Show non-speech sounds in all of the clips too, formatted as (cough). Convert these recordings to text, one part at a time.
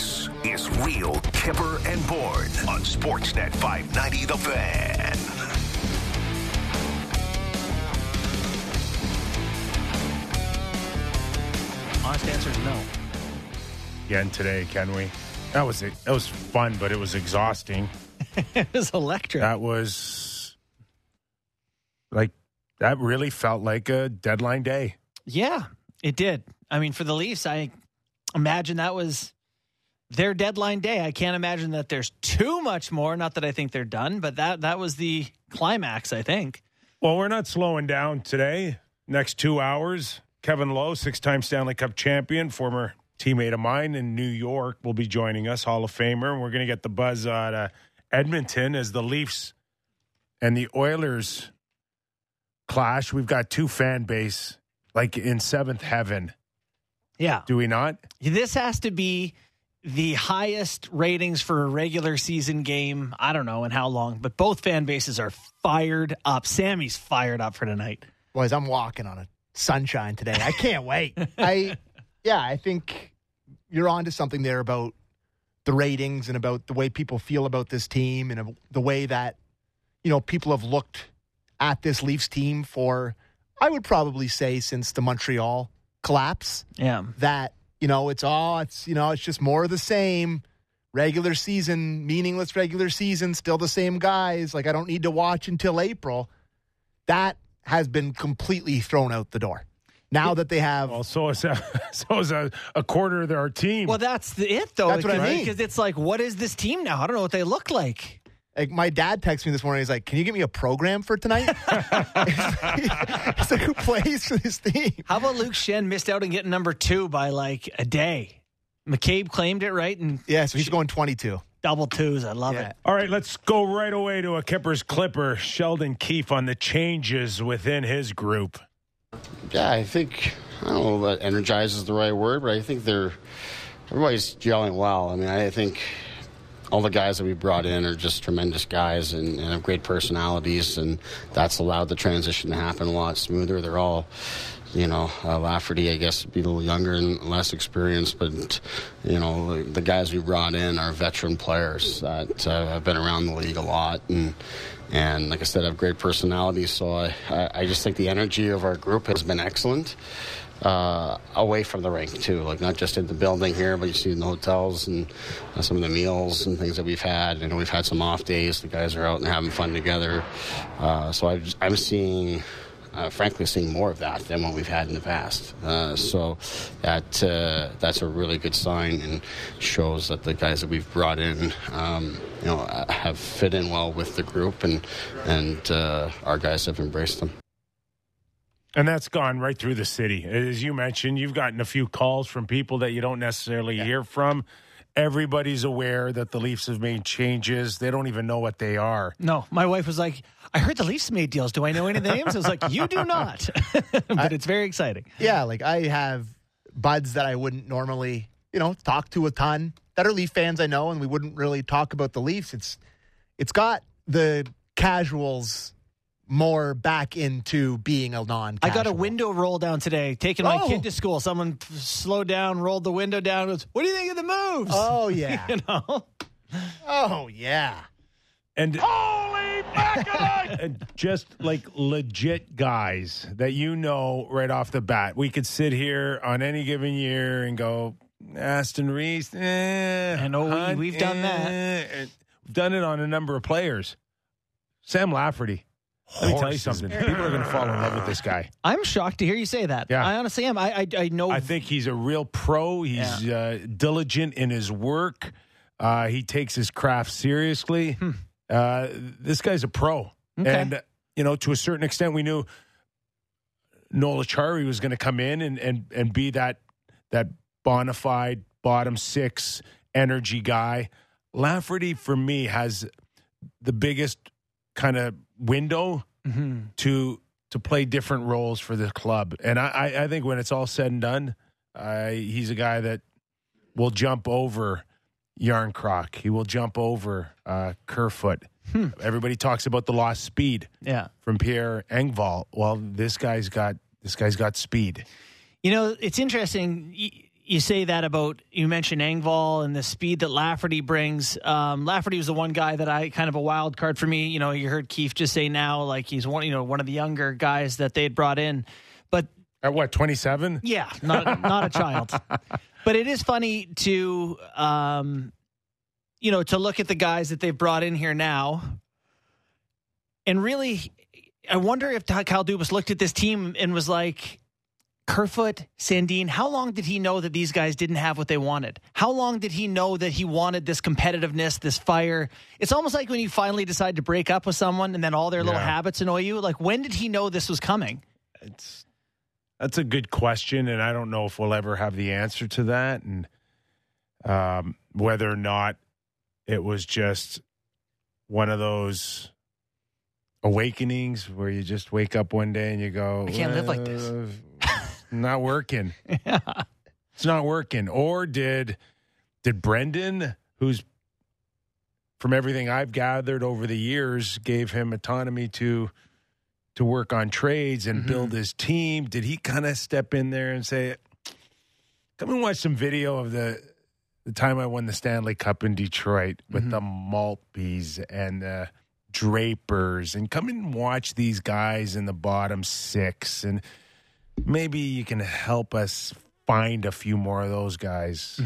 This is Real Kyper and Bourne on Sportsnet 590 The Fan. Honest answer is no. Again today, can we? That was it. That was fun, but it was exhausting. (laughs) it was electric. That was like that. Really felt like a deadline day. yeah, it did. I mean, for the Leafs, I imagine that was their deadline day. I can't imagine that there's too much more. Not that I think they're done, but that that was the climax. I think. Well, we're not slowing down today. Next two hours, Kevin Lowe, six-time Stanley Cup champion, former teammate of mine in New York, will be joining us, Hall of Famer. And we're going to get the buzz out of Edmonton as the Leafs and the Oilers clash. We've got two fan base like in seventh heaven. Yeah, Do we not? this has to be the highest ratings for a regular season game. I don't know in how long, but both fan bases are fired up. Sammy's fired up for tonight. Boys, I'm walking on a sunshine today. I can't wait. (laughs) I, yeah, I think you're onto something there about the ratings and about the way people feel about this team and the way that, you know, people have looked at this Leafs team for, I would probably say, since the Montreal collapse. Yeah. That, you know, it's all, it's, you know, it's just more of the same. Regular season, meaningless regular season, still the same guys. Like, I don't need to watch until April. That has been completely thrown out the door. Now that they have, Well, so is a, (laughs) so is a, a quarter of our team. Well, that's the, it though. That's what I mean. Because it's like, what is this team now? I don't know what they look like. Like, my dad texted me this morning. He's like, "Can you get me a program for tonight?" (laughs) (laughs) He's like, "Who plays for this team?" How about Luke Schenn missed out on getting number two by like a day? McCabe claimed it right and Yeah, so he's going 22. double twos. I love Yeah. it. All right, let's go right away to a Kyper's Clipper, Sheldon Keefe, on the changes within his group. Yeah, I think I don't know if that energizes the right word, but I think they're everybody's gelling well. I mean, I think all the guys that we brought in are just tremendous guys and, and have great personalities, and that's allowed the transition to happen a lot smoother. They're all, you know, uh, Lafferty, I guess, be a little younger and less experienced, but you know, the, guys we brought in are veteran players that uh, have been around the league a lot and. And like I said, have great personalities. So I, I just think the energy of our group has been excellent uh, away from the rink too. Like not just in the building here, but you see in the hotels and uh, some of the meals and things that we've had. And we've had some off days. The guys are out and having fun together. Uh, so I've, I'm seeing. Uh, frankly, seeing more of that than what we've had in the past. Uh, so that uh, that's a really good sign and shows that the guys that we've brought in, um, you know, uh, have fit in well with the group, and and uh, our guys have embraced them. And that's gone right through the city. As you mentioned, you've gotten a few calls from people that you don't necessarily hear from. Everybody's aware that the Leafs have made changes. They don't even know what they are. No, my wife was like, I heard the Leafs made deals. Do I know any of the names? I was like, you do (laughs) not. (laughs) but it's very exciting. Yeah, like I have buds that I wouldn't normally, you know, talk to a ton that are Leaf fans I know, and we wouldn't really talk about the Leafs. It's it's got the casuals more back into being a non. I got a window roll down today, taking my Oh. kid to school. Someone slowed down, rolled the window down. Goes, what do you think of the moves? Oh (laughs) yeah. you know, oh yeah. And holy (laughs) and just like legit guys that you know right off the bat. We could sit here on any given year and go Aston Reese. Eh, I know we- Hunt, we've done that. eh," and We've done it on a number of players. Sam Lafferty. Let me tell you something. People are going to fall in love with this guy. I'm shocked to hear you say that. Yeah. I honestly am. I I, I know. I think he's a real pro. He's uh, diligent in his work. Uh, he takes his craft seriously. Uh, this guy's a pro, Hmm. Okay. and you know, to a certain extent, we knew Noel Acciari was going to come in and and and be that that bona fide bottom six energy guy. Lafferty, for me, has the biggest kind of window Mhm. to to play different roles for the club. And I, I, I think when it's all said and done, uh, he's a guy that will jump over Yarn Croc. He will jump over uh, Kerfoot. Everybody talks about the lost speed yeah. from Pierre Engvall. Well, this guy's got this guy's got speed. You know, it's interesting. You say that about you mentioned Engvall and the speed that Lafferty brings. Um, Lafferty was the one guy that I kind of a wild card for me. You know, you heard Keefe just say now like he's one you know one of the younger guys that they had brought in, but At what, 27? yeah, not not a child. (laughs) But it is funny to um, you know to look at the guys that they've brought in here now, and really, I wonder if Kyle Dubas looked at this team and was like. Kerfoot, Sandin, how long did he know that these guys didn't have what they wanted? How long did he know that he wanted this competitiveness, this fire? It's almost like when you finally decide to break up with someone and then all their little habits annoy you. Like, when did he know this was coming? It's that's a good question, and I don't know if we'll ever have the answer to that, and um, whether or not it was just one of those awakenings where you just wake up one day and you go, I can't live like this." "Uh, not working. (laughs) It's not working. Or did did Brendan, who's from everything I've gathered over the years, gave him autonomy to to work on trades and build his team? Did he kind of step in there and say, "Come and watch some video of the the time I won the Stanley Cup in Detroit with the Maltbys and the Drapers, and come and watch these guys in the bottom six, and maybe you can help us find a few more of those guys."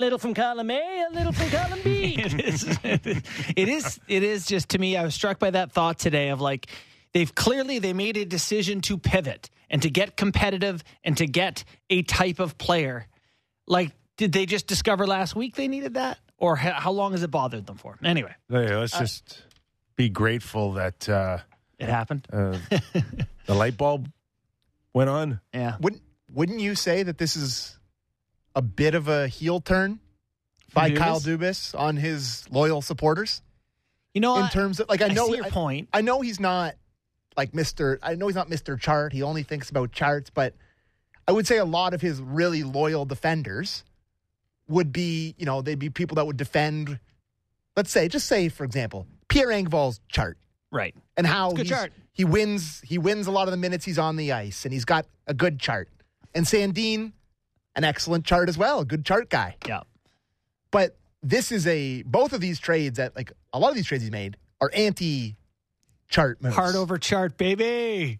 Little from column A, a little from column B. (laughs) it is. It is it is just to me i was struck by that thought today of like they've clearly they made a decision to pivot and to get competitive and to get a type of player. Like did they just discover last week they needed that? Or ha- how long has it bothered them for? Anyway. Hey, let's just be grateful that uh, it happened. uh, (laughs) the light bulb went on. yeah Wouldn't Wouldn't you say that this is a bit of a heel turn by Dubas? Kyle Dubas on his loyal supporters? you know in what? terms of like I I know see your I, point. I know he's not like Mr. I know he's not Mr. Chart. He only thinks about charts, but I would say a lot of his really loyal defenders would be, you know, they'd be people that would defend let's say, just say for example, Pierre Engvall's chart right and how good chart. he wins he wins a lot of the minutes he's on the ice and he's got a good chart. And Sandin, an excellent chart as well, a good chart guy. yeah But this is a both of these trades that like a lot of these trades he's made are anti chart moves. hard over chart baby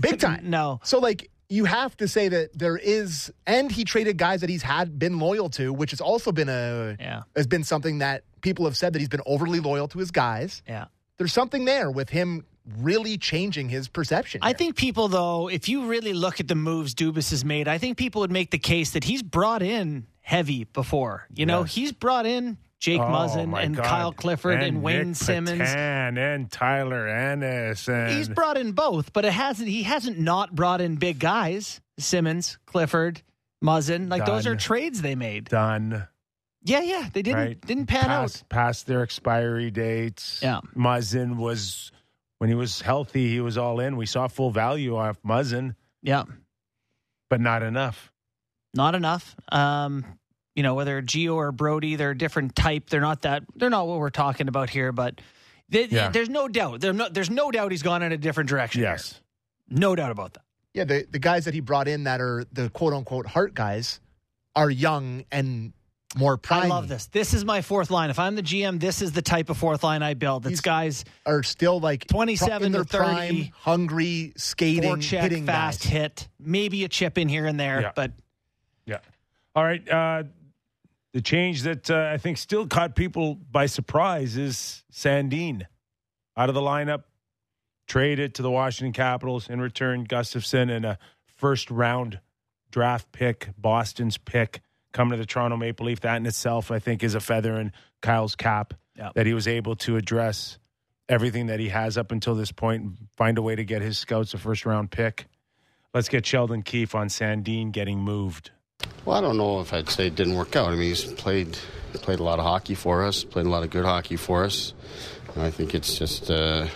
big (laughs) time. no So like you have to say that there is and he traded guys that he's had been loyal to, which has also been a yeah has been something that people have said that he's been overly loyal to his guys. yeah There's something there with him really changing his perception. I think people, though, if you really look at the moves Dubas has made, I think people would make the case that he's brought in heavy before. You know, he's brought in Jake Oh, Muzzin and God. Kyle Clifford and, Wayne Nick Simmonds. Patan and Tyler Ennis and He's brought in both, but it hasn't. He hasn't not brought in big guys. Simmonds, Clifford, Muzzin. Like those are trades they made. done Yeah, yeah, they didn't right. didn't pan past, out. past their expiry dates. Yeah. Muzzin was when he was healthy, he was all in. We saw full value off Muzzin, Yeah, but not enough. not enough. Um, you know, whether Gio or Brodie, they're a different type. They're not that. They're not what we're talking about here. But they, Yeah. there's no doubt. There's no, there's no doubt he's gone in a different direction. here. Yes. no doubt about that. Yeah, the the guys that he brought in that are the quote unquote heart guys are young and more prime. I love this. This is my fourth line. If I'm the GM, this is the type of fourth line I build. It's He's guys Are still like 27 in their to 30, prime, hungry, skating, check, hitting fast guys. hit, maybe a chip in here and there, Yeah. but Yeah. All right. Uh, the change that uh, I think still caught people by surprise is Sandin out of the lineup, traded to the Washington Capitals in return Gustafsson and a first round draft pick, Boston's pick, coming to the Toronto Maple Leaf. That in itself, I think, is a feather in Kyle's cap Yeah. that he was able to address everything that he has up until this point and find a way to get his scouts a first round pick. Let's get Sheldon Keefe on Sandin getting moved. Well, I don't know if I'd say it didn't work out. I mean, he's played played a lot of hockey for us, played a lot of good hockey for us. And I think it's just uh,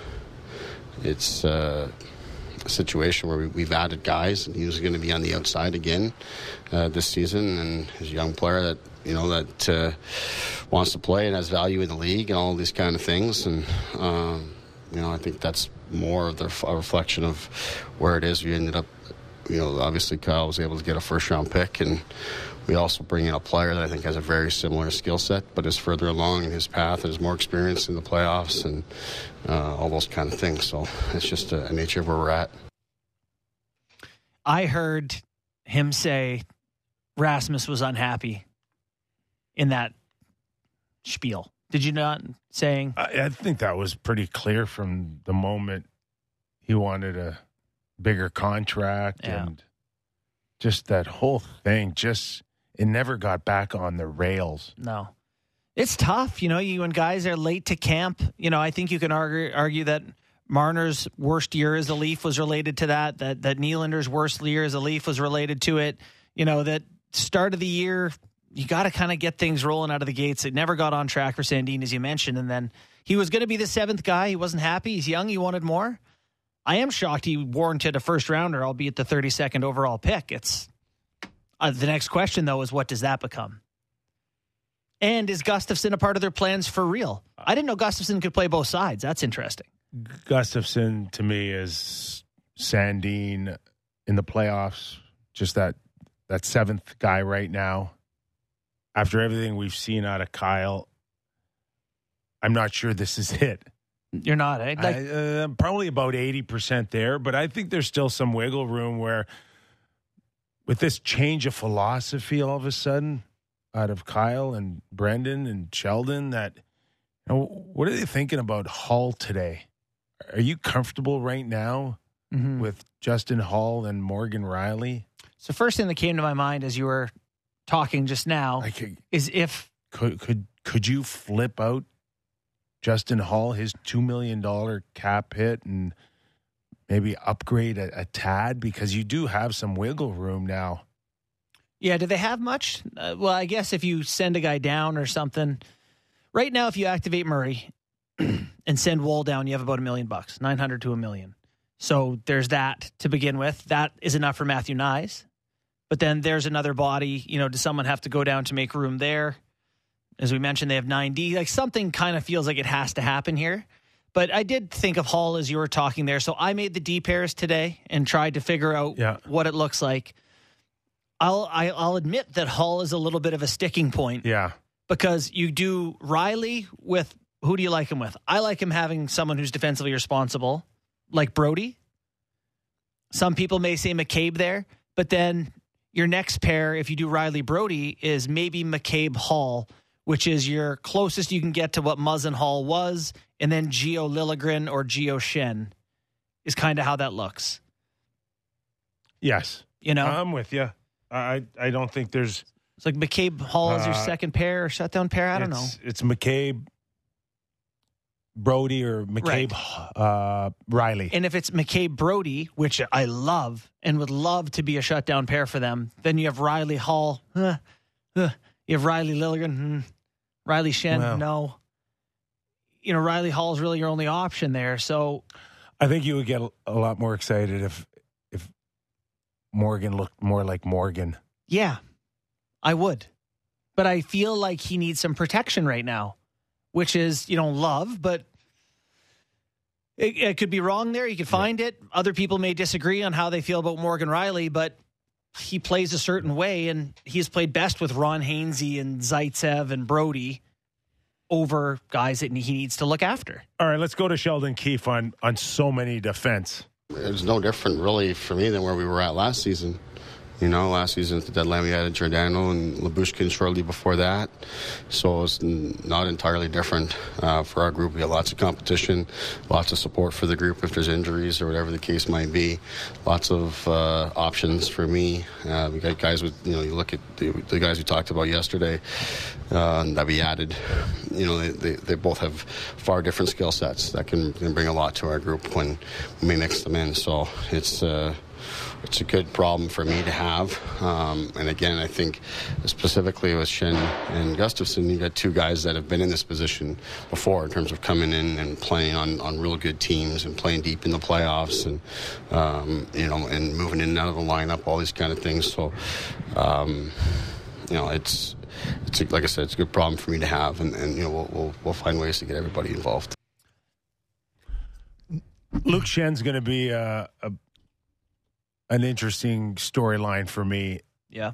it's uh, a situation where we, we've added guys, and he was going to be on the outside again uh, this season, and he's a young player that you know that uh, wants to play and has value in the league and all these kind of things, and. Um, you know, I think that's more of the, a reflection of where it is. We ended up you know, obviously Kyle was able to get a first round pick, and we also bring in a player that I think has a very similar skill set, but is further along in his path, has more experience in the playoffs, and uh, all those kind of things. So it's just a, a nature of where we're at. I heard him say Rasmus was unhappy in that spiel. Did you not saying? I, I think that was pretty clear from the moment he wanted a bigger contract Yeah. and just that whole thing. Just it never got back on the rails. No. It's tough, you know, you when guys are late to camp, you know, I think you can argue argue that Marner's worst year as a Leaf was related to that, that that Nylander's worst year as a Leaf was related to it. You know, that start of the year, you got to kind of get things rolling out of the gates. It never got on track for Sandin, as you mentioned, and then he was going to be the seventh guy. He wasn't happy. He's young. He wanted more. I am shocked he warranted a first rounder, albeit the 32nd overall pick. It's uh, the next question though is what does that become? And is Gustafsson a part of their plans for real? I didn't know Gustafsson could play both sides. That's interesting. Gustafsson to me is Sandin in the playoffs. Just that that seventh guy right now. After everything we've seen out of Kyle, I'm not sure this is it. You're not, eh? Like, I, uh, probably about 80% there, but I think there's still some wiggle room where, with this change of philosophy all of a sudden out of Kyle and Brendan and Sheldon, that, you know, what are they thinking about Holl today? Are you comfortable right now mhm. with Justin Holl and Morgan Rielly? so first thing that came to my mind as you were talking just now Like, is if could could could you flip out Justin Holl his two million dollar cap hit and maybe upgrade a, a tad because you do have some wiggle room now. Yeah, do they have much? Uh, well, I guess if you send a guy down or something. Right now, if you activate Murray (clears throat) and send Woll down, you have about a million bucks, 900 to a million. So there's that to begin with. That is enough for Matthew Knies. But then there's another body. You know, does someone have to go down to make room there? As we mentioned, they have 9D. Like something kind of feels like it has to happen here. But I did think of Holl as you were talking there. So I made the D pairs today and tried to figure out Yeah. what it looks like. I'll I, I'll admit that Holl is a little bit of a sticking point Yeah. because you do Rielly with who do you like him with? I like him having someone who's defensively responsible, like Brodie. Some people may say McCabe there, but then your next pair, if you do Rielly Brodie, is maybe McCabe Holl, which is your closest you can get to what Muzzin Holl was, and then Gio Liljegren or Gio Schenn is kind of how that looks. Yes. You know, I'm with you. I I don't think there's it's like McCabe Holl is your Uh, second pair or shutdown pair. I don't know. it's, McCabe Brodie or McCabe uh, Rielly. And if it's McCabe Brodie, which I love and would love to be a shutdown pair for them, then you have Rielly Holl. Huh, huh. You have Rielly Liljegren. Rielly Schenn. Wow. No. You know, Rielly Holl is really your only option there. So, I think you would get a, lot more excited if if Morgan looked more like Morgan. yeah, I would. But I feel like he needs some protection right now, which is, you know, love, but it, it could be wrong there. You could find it. Other people may disagree on how they feel about Morgan Rielly, but he plays a certain way, and he's played best with Ron Hainsey and Zaitsev and Brodie over guys that he needs to look after. All right, let's go to Sheldon Keefe on on so many defense. It was no different, really, for me than where we were at last season. You know, last season at the deadline, we had Giordano and Lyubushkin shortly before that. So it's not entirely different uh, for our group. We got lots of competition, lots of support for the group if there's injuries or whatever the case might be. Lots of uh, options for me. Uh, we got guys with, you know, you look at the, the guys we talked about yesterday uh, that we added. You know, they, they, they both have far different skill sets that can, can bring a lot to our group when we mix them in. So it's. Uh, it's a good problem for me to have. Um, and again, I think specifically with Schenn and Gustafsson, you've got two guys that have been in this position before in terms of coming in and playing on, on real good teams and playing deep in the playoffs and, um, you know, and moving in and out of the lineup, all these kind of things. So, um, you know, it's, it's like I said, it's a good problem for me to have. And, and you know, we'll, we'll, we'll find ways to get everybody involved. Luke Schenn's going to be a, a an interesting storyline for me. Yeah.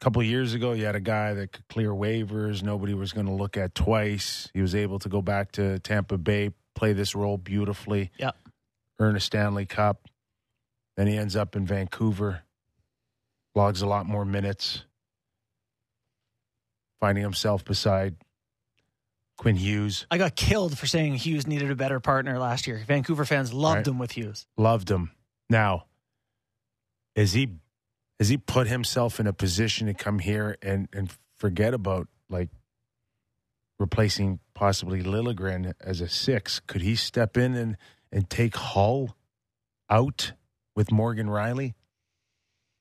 A couple of years ago, you had a guy that could clear waivers. Nobody was going to look at twice. He was able to go back to Tampa Bay, play this role beautifully, Yeah. earn a Stanley Cup. Then he ends up in Vancouver, logs a lot more minutes, finding himself beside Quinn Hughes. I got killed for saying Hughes needed a better partner last year. Vancouver fans loved Right. him with Hughes. Loved him. Now, is he has he put himself in a position to come here and and forget about like replacing possibly Liljegren as a six? Could he step in and and take Holl out with Morgan Rielly?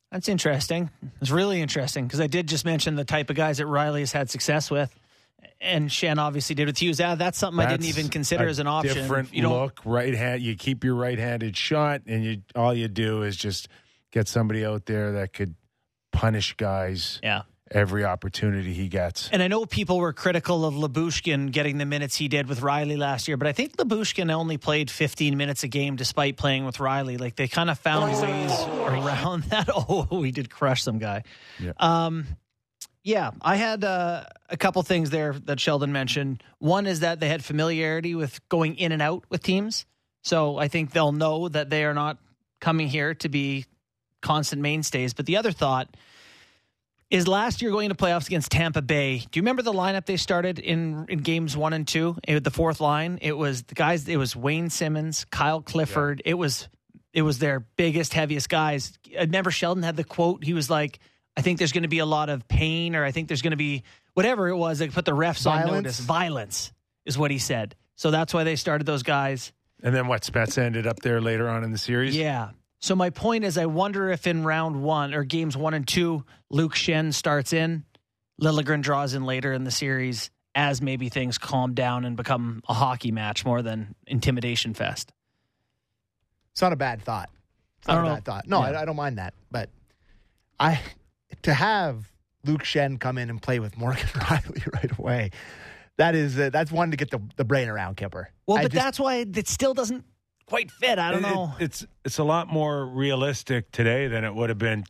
That's interesting. It's really interesting because I did just mention the type of guys that Rielly has had success with, and Schenn obviously did with Hughes. Yeah, that's something I didn't even consider as an option. Different You look, right hand. You keep your right-handed shot, and you all you do is just get somebody out there that could punish guys Yeah. every opportunity he gets. And I know people were critical of Lyubushkin getting the minutes he did with Rielly last year, but I think Lyubushkin only played 15 minutes a game despite playing with Rielly. Like they kind of found ways around (laughs) that. Oh, we did crush some guy. Yeah. Um, yeah, I had uh, a couple things there that Sheldon mentioned. One is that they had familiarity with going in and out with teams. So I think they'll know that they are not coming here to be constant mainstays. But the other thought is last year going to playoffs against Tampa Bay. Do you remember the lineup they started in in games one and two? It was the fourth line. It was the guys. It was Wayne Simmonds, Kyle Clifford. It was it was their biggest, heaviest guys. I remember Sheldon had the quote. He was like, "I think there's going to be a lot of pain, or I think there's going to be whatever it was." that put the refs on notice. Violence is what he said. So that's why they started those guys. And then what? Spets ended up there later on in the series. Yeah. So my point is, I wonder if in round one or games one and two, Luke Schenn starts in, Liljegren draws in later in the series as maybe things calm down and become a hockey match more than intimidation fest. It's not a bad thought. It's I not don't a know. bad thought. No, Yeah. I, I don't mind that. But I to have Luke Schenn come in and play with Morgan (laughs) Rielly right away. That is uh, that's one to get the, the brain around Kyper. Well, I but just- that's why it still doesn't quite fit. I don't It- know. it- it's it's a lot more realistic today than it would have been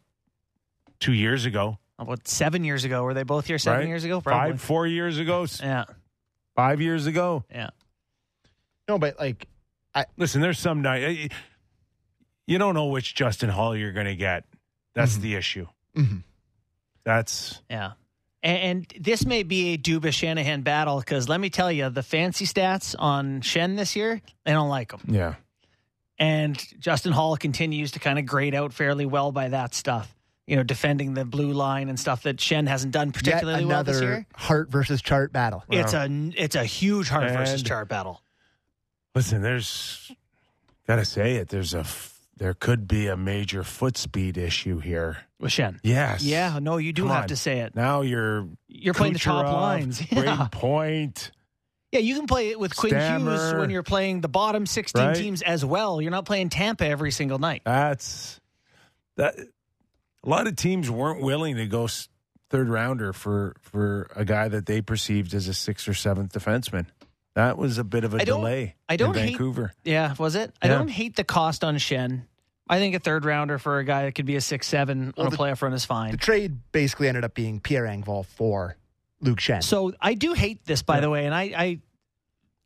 two years ago. what seven years ago were they both here? Seven right? years ago, probably. Five, four years ago, Yeah, five years ago. yeah. no, but like Listen, there's some night. You don't know which Justin Holl you're going to get. That's Mm-hmm. the issue. mhm. That's Yeah. And, and this may be a Duba Shanahan battle because let me tell you, the fancy stats on Schenn this year, they don't like them. yeah. And Justin Holl continues to kind of grade out fairly well by that stuff. You know, defending the blue line and stuff that Schenn hasn't done yet particularly well this another year. heart versus chart battle. It's a it's a huge hard versus chart battle. Listen, there's got to say it. There's a f- there could be a major foot speed issue here. with Schenn. Yes. Yeah, no, you do Come have on. to say it. Now you're You're playing the top lines. (laughs) Yeah. Point. yeah, you can play it with Quinn Hughes when you're playing the bottom 16 Right. teams as well. You're not playing Tampa every single night. That's that. A lot of teams weren't willing to go third rounder for for a guy that they perceived as a sixth or seventh defenseman. That was a bit of a I delay. I don't in hate- Vancouver. Yeah, was it? I Yeah. don't hate the cost on Schenn. I think a third rounder for a guy that could be a six seven Well, on a the- playoff run is fine. The trade basically ended up being Pierre Engvall for Luke Schenn. So I do hate this, by the way, and I, I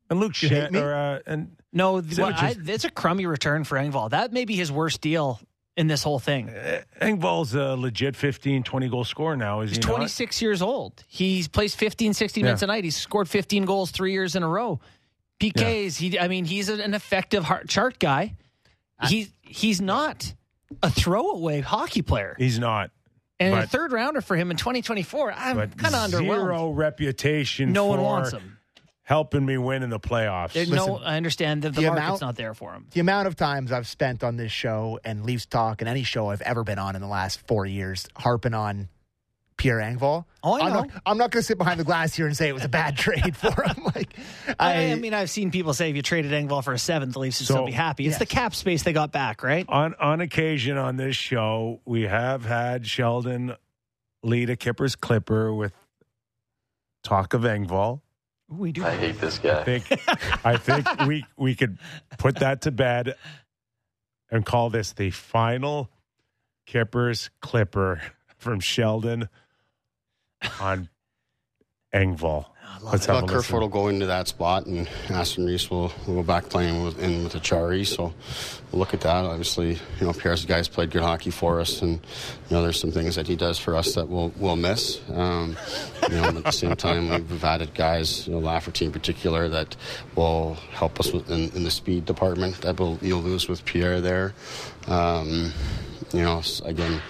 and Luke You hate Schenn, me? or, uh, and no, See, what which I, it's a crummy return for Engvall. That may be his worst deal in this whole thing. uh, Engvall's a legit 15, 20 goal scorer now. Is He's he not? 26 years old. He's plays 15, 16 minutes Yeah. a night. He's scored 15 goals three years in a row. PKs. He, I mean, he's an effective heart chart guy. He's he's not a throwaway hockey player. He's not. And a third rounder for him in 2024, I'm kind of underwhelmed. zero reputation. No one wants him. Helping me win in the playoffs. There- no, I understand that the, the market's amount- not there for him. the amount of times I've spent on this show and Leafs Talk and any show I've ever been on in the last four years harping on Pierre Engvall. Oh, I am not, I'm not going to sit behind the glass here and say it was a bad (laughs) trade for him. Like, I, I, I mean, I've seen people say if you traded Engvall for a seventh, the Leafs would So- still be happy. It's Yes. the cap space they got back, right? on on occasion on this show, we have had Sheldon lead a Kyper's Clipper with talk of Engvall. We do. I hate this I guy. think I think (laughs) we we could put that to bed and call this the final Kyper's Clipper from Sheldon on Engvall. Let's have Kerfoot will go into that spot, and Aston Reese will, will go back playing with, in with Acciari. So we'll look at that. Obviously, you know, Pierre's guys played good hockey for us, and you know, there's some things that he does for us that we'll we'll miss. Um, you know, at the same time, we've added guys, you know, Lafferty in particular, that will help us with, in, in the speed department. That will you'll lose with Pierre there. Um, you know, again,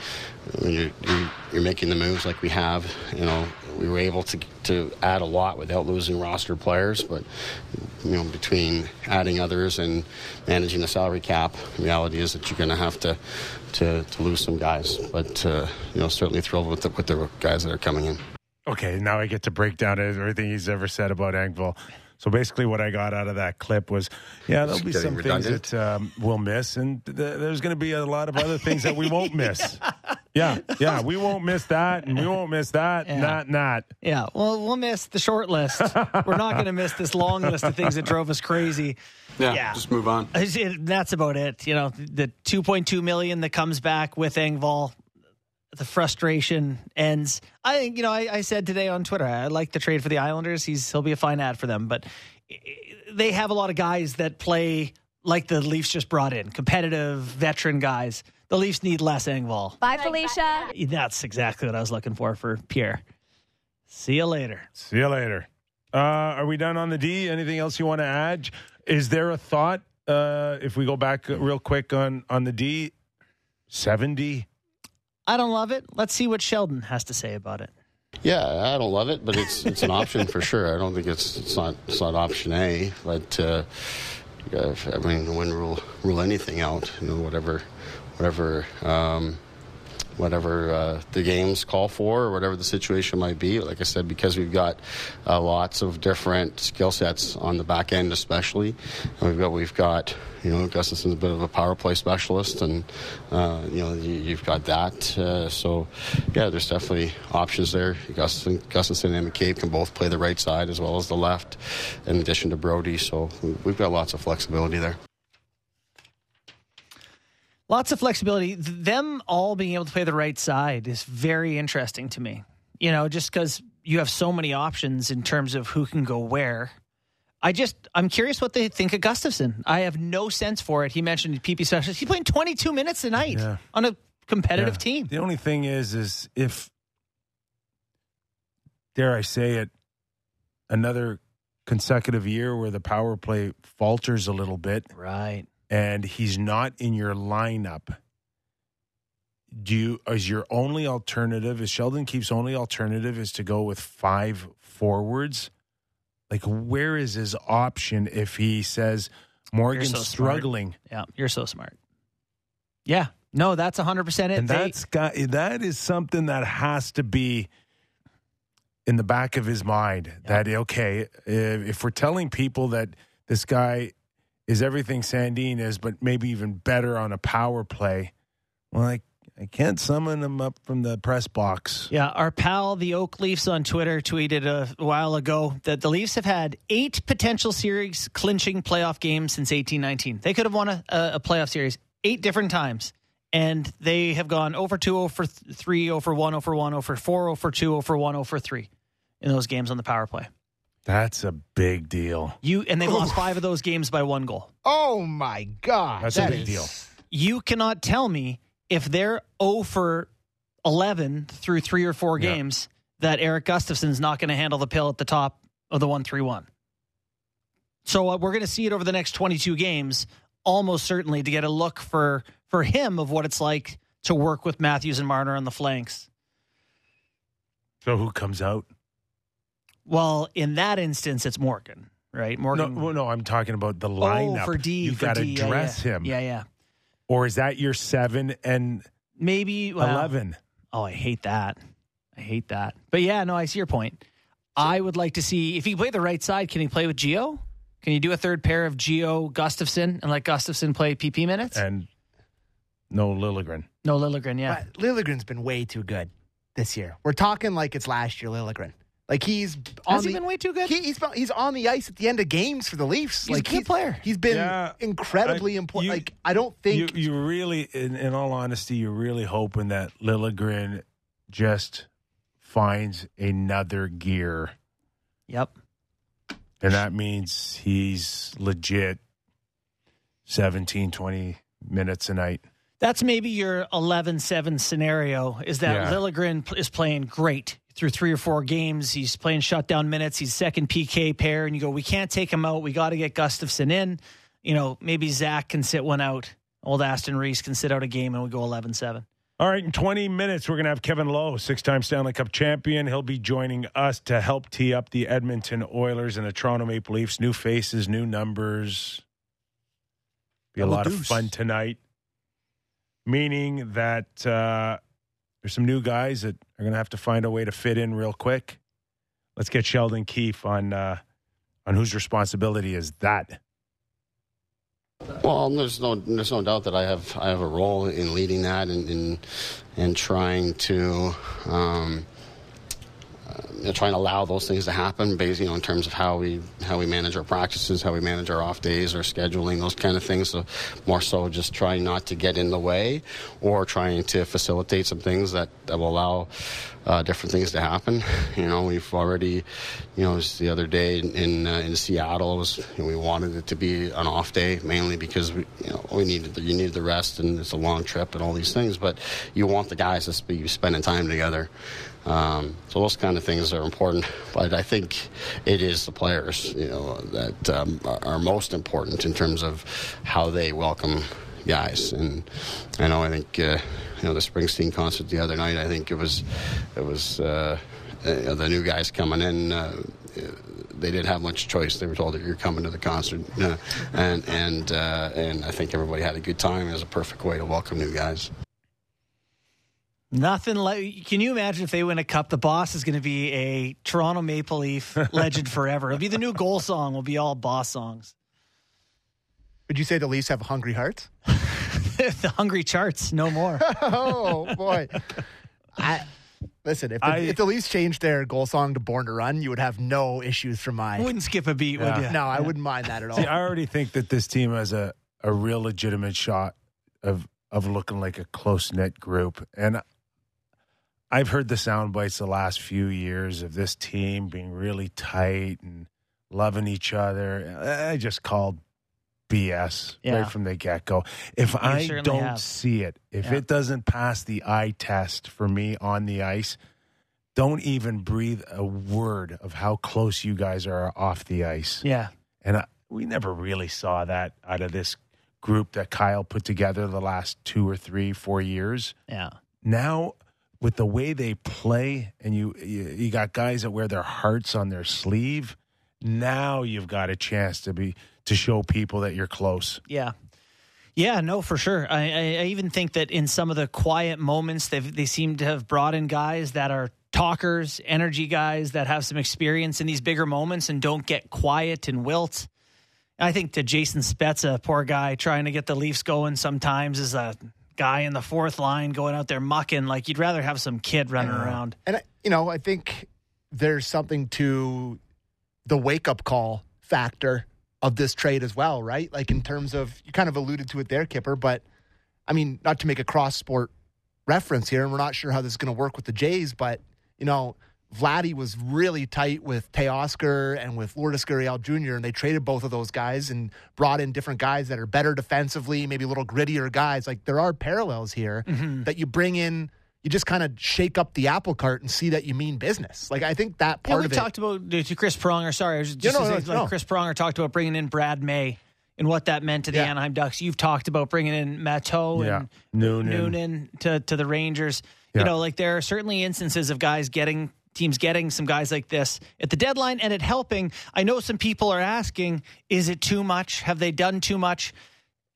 you're, you're, you're making the moves like we have, you know, we were able to to add a lot without losing roster players, but you know, between adding others and managing the salary cap, the reality is that you're going to have to to to lose some guys. But uh, you know, certainly thrilled with the, with the guys that are coming in. Okay, now I get to break down everything he's ever said about Engvall. So basically, what I got out of that clip was, yeah, there'll be some redundant. things that um, we'll miss, and th- there's going to be a lot of other things that we won't miss. (laughs) yeah, yeah, we won't miss that, and we won't miss that, and Yeah. that, and that. Yeah, well, we'll miss the short list. We're not going to miss this long list of things that drove us crazy. Yeah, Yeah. just move on. It- That's about it. You know, the 2.2 million that comes back with Engvall, the frustration ends. I think, you know, I, I said today on Twitter, I like the trade for the Islanders. He's he'll be a fine ad for them, but they have a lot of guys that play like the Leafs just brought in, competitive veteran guys. The Leafs need less Engvall. Bye, Felicia. That's exactly what I was looking for for Pierre. See you later. See you later. Uh, are we done on the D? Anything else you want to add? Is there a thought? Uh, if we go back real quick on on the D, seventy. I don't love it. Let's see what Sheldon has to say about it. Yeah, I don't love it, but it's it's an option for sure. I don't think it's it's not it's not option A, but uh, I mean, wouldn't rule rule anything out. You know, whatever whatever um, whatever uh, the games call for, or whatever the situation might be. Like I said, because we've got uh, lots of different skill sets on the back end, especially, and we've got we've got you know Gustafsson's a bit of a power play specialist, and uh, you know you, you've got that. Uh, so yeah, there's definitely options there. Gustafsson, Gustafsson and McCabe can both play the right side as well as the left, in addition to Brodie. So we've got lots of flexibility there. Lots of flexibility. Them all being able to play the right side is very interesting to me. You know, just because you have so many options in terms of who can go where. I just, I'm curious what they think of Gustafsson. I have no sense for it. He mentioned PP specialist. He's playing 22 minutes a night Yeah. on a competitive Yeah. team. The only thing is, is if dare I say it, another consecutive year where the power play falters a little bit Right. And he's not in your lineup. Do you is your only alternative is Sheldon Keefe's only alternative is to go with five forwards? Like where is his option if he says Morgan's so smart. struggling? Yeah. You're so smart. Yeah. No, that's 100% it. And that's got that is something that has to be in the back of his mind. That okay, if, if we're telling people that this guy is everything Sandin is, but maybe even better on a power play, well, I, I can't summon him up from the press box. Yeah, our pal, the Oak Leafs on Twitter, tweeted a while ago that the Leafs have had eight potential series clinching playoff games since 1819. They could have won a, a playoff series eight different times, and they have gone over 2, over 3, over 1, over 1, over 4, over 2, over 1, over 3 in those games on the power play. That's a big deal. You And they've lost five of those games by one goal. Oh my God. That's a big is- deal. You cannot tell me if they're 0 for 11 through three or four Yeah. games that Erik Gustafsson's not going to handle the pill at the top of the 1 3 1. So uh, we're going to see it over the next 22 games, almost certainly, to get a look for, for him of what it's like to work with Matthews and Marner on the flanks. So who comes out? Well, in that instance, it's Morgan, right? No, Morgan. well, no, I'm talking about the lineup. oh, lineup. for D. You've got to D, yeah, dress yeah. him. Yeah, yeah. Or is that your seven and Maybe well, eleven? Oh, I hate that. I hate that. But yeah, no, I see your point. I would like to see if he can play the right side. Can he play with Gio? Can you do a third pair of Gio Gustafsson and let Gustafsson play PP minutes? And no Liljegren. no Liljegren, yeah. But Liljegren's been way too good this year. We're talking like it's last year, Liljegren. Like he's on Has he been way too good? He, he's he's on the ice at the end of games for the Leafs. He's a like good player. He's been Yeah, incredibly I- important. you- Like I don't think you really, in, in all honesty, you're really hoping that Liljegren just finds another gear, Yep. and that means he's legit 17, 20 minutes a night. That's maybe your 11-7 scenario is that Yeah. Liljegren is playing great through three or four games. He's playing shutdown minutes. He's second PK pair, and you go, we can't take him out. We got to get Gustafsson in. You know, maybe Zach can sit one out. Old Aston Reese can sit out a game, and we go 11-7. All right, in 20 minutes, we're going to have Kevin Lowe, six time Stanley Cup champion. He'll be joining us to help tee up the Edmonton Oilers and the Toronto Maple Leafs. New faces, new numbers. Be a Double lot of fun tonight. Meaning that uh, there's some new guys that are going to have to find a way to fit in real quick. Let's get Sheldon Keefe on uh, on whose responsibility is that. Well, there's no there's no doubt that I have I have a role in leading that and and, and trying to um, you know, trying to allow those things to happen, based you know in terms of how we how we manage our practices, how we manage our off days, our scheduling, those kind of things. So more so just trying not to get in the way, or trying to facilitate some things that, that will allow uh, different things to happen. (laughs) You know, we've already, you know, the other day in in, uh, in Seattle was you know, we wanted it to be an off day mainly because we you know we needed the, you needed the rest and it's a long trip and all these things, but you want the guys to be spending time together. Um, so those kind of things are important, (laughs) but I think it is the players, you know, that um, are, most important in terms of how they welcome guys. And I know I think uh, you know the Springsteen concert the other night. I think it was it was uh, uh, the new guys coming in. Uh, they didn't have much choice. They were told that you're coming to the concert, (laughs) and and uh, and I think everybody had a good time. It was a perfect way to welcome new guys. Nothing like. Can you imagine if they win a cup? The boss is going to be a Toronto Maple Leaf legend (laughs) forever. It'll be the new goal song. Will be all boss songs. Would you say the Leafs have hungry hearts? (laughs) the hungry charts, no more. (laughs) oh boy. I listen. If the, I- if the Leafs changed their goal song to "Born to Run," you would have no issues from my. Wouldn't skip a beat, would you? no, I wouldn't mind that at all. See, I already think that this team has a, a real legitimate shot of of looking like a close knit group. And I've heard the sound bites the last few years of this team being really tight and loving each other. I just called BS Yeah. right from the get go. If I don't have. see it, if Yeah. it doesn't pass the eye test for me on the ice, don't even breathe a word of how close you guys are off the ice. Yeah. And I, we never really saw that out of this group that Kyle put together the last two or three, four years. Yeah. Now, with the way they play, and you you, you got guys that wear their hearts on their sleeve. Now you've got a chance to be to show people that you're close. Yeah. Yeah, no, for sure. I, I, I even think that in some of the quiet moments, they they seem to have brought in guys that are talkers, energy guys that have some experience in these bigger moments and don't get quiet and wilt. I think to Jason Spezza, poor guy, trying to get the Leafs going sometimes is a guy in the fourth line going out there mucking. Like you'd rather have some kid running around. And you know, I think there's something to the wake up call factor of this trade as well, right? Like in terms of you kind of alluded to it there, Kipper, but I mean, not to make a cross sport reference here, and we're not sure how this is going to work with the Jays, but you know, Vladdy was really tight with Teoscar and with Lourdes Gurriel Jr., and they traded both of those guys and brought in different guys that are better defensively, maybe a little grittier guys. Like there are parallels here mm-hmm. that you bring in. You just kind of shake up the apple cart and see that you mean business. Like I think that Yeah, part we of it. talked about to Chris Pronger. Sorry, I was just Yeah, no, no, say, like no. Chris Pronger talked about bringing in Brad May and what that meant to the Yeah. Anaheim Ducks. You've talked about bringing in Matteau Yeah. and Noonan. Noonan to to the Rangers. Yeah. You know, like there are certainly instances of guys getting teams getting some guys like this at the deadline and it helping. I know some people are asking, is it too much? Have they done too much?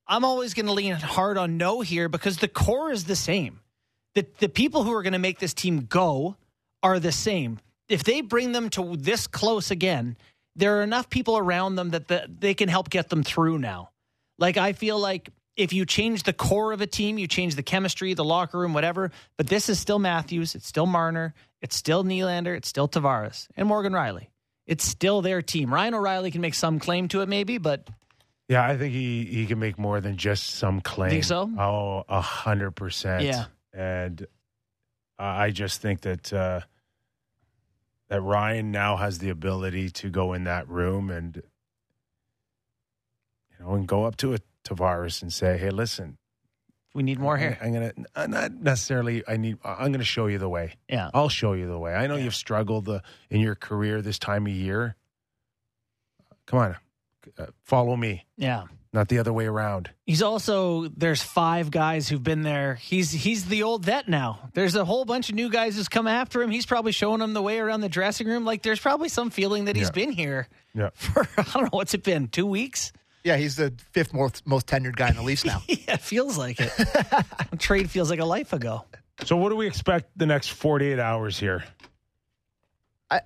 I'm always going to lean hard on no here because the core is the same. The the people who are going to make this team go are the same. If they bring them to this close again, there are enough people around them that the, they can help get them through now. Like I feel like if you change the core of a team, you change the chemistry, the locker room, whatever. But this is still Matthews, it's still Marner, it's still Nylander, it's still Tavares and Morgan Rielly. It's still their team. Ryan O'Reilly can make some claim to it, maybe, but Yeah, I think he, he can make more than just some claim. Think so? Oh, a hundred percent. Yeah. And I I just think that uh, that Ryan now has the ability to go in that room and you know and go up to a Tavares and say, "Hey, listen, We need more here. I'm gonna uh, not necessarily. I need. I'm gonna show you the way. Yeah. I'll show you the way. I know Yeah. you've struggled uh, in your career this time of year. Come on, uh, follow me, Yeah. not the other way around. He's also there's five guys who've been there. He's he's the old vet now. There's a whole bunch of new guys who's come after him. He's probably showing them the way around the dressing room. Like there's probably some feeling that he's Yeah. been here Yeah. (laughs) for I don't know what's it been two weeks. Yeah, he's the fifth most, most tenured guy in the Leafs now. (laughs) yeah, it feels like it. Trade feels like a life ago. So, what do we expect the next 48 hours here? I,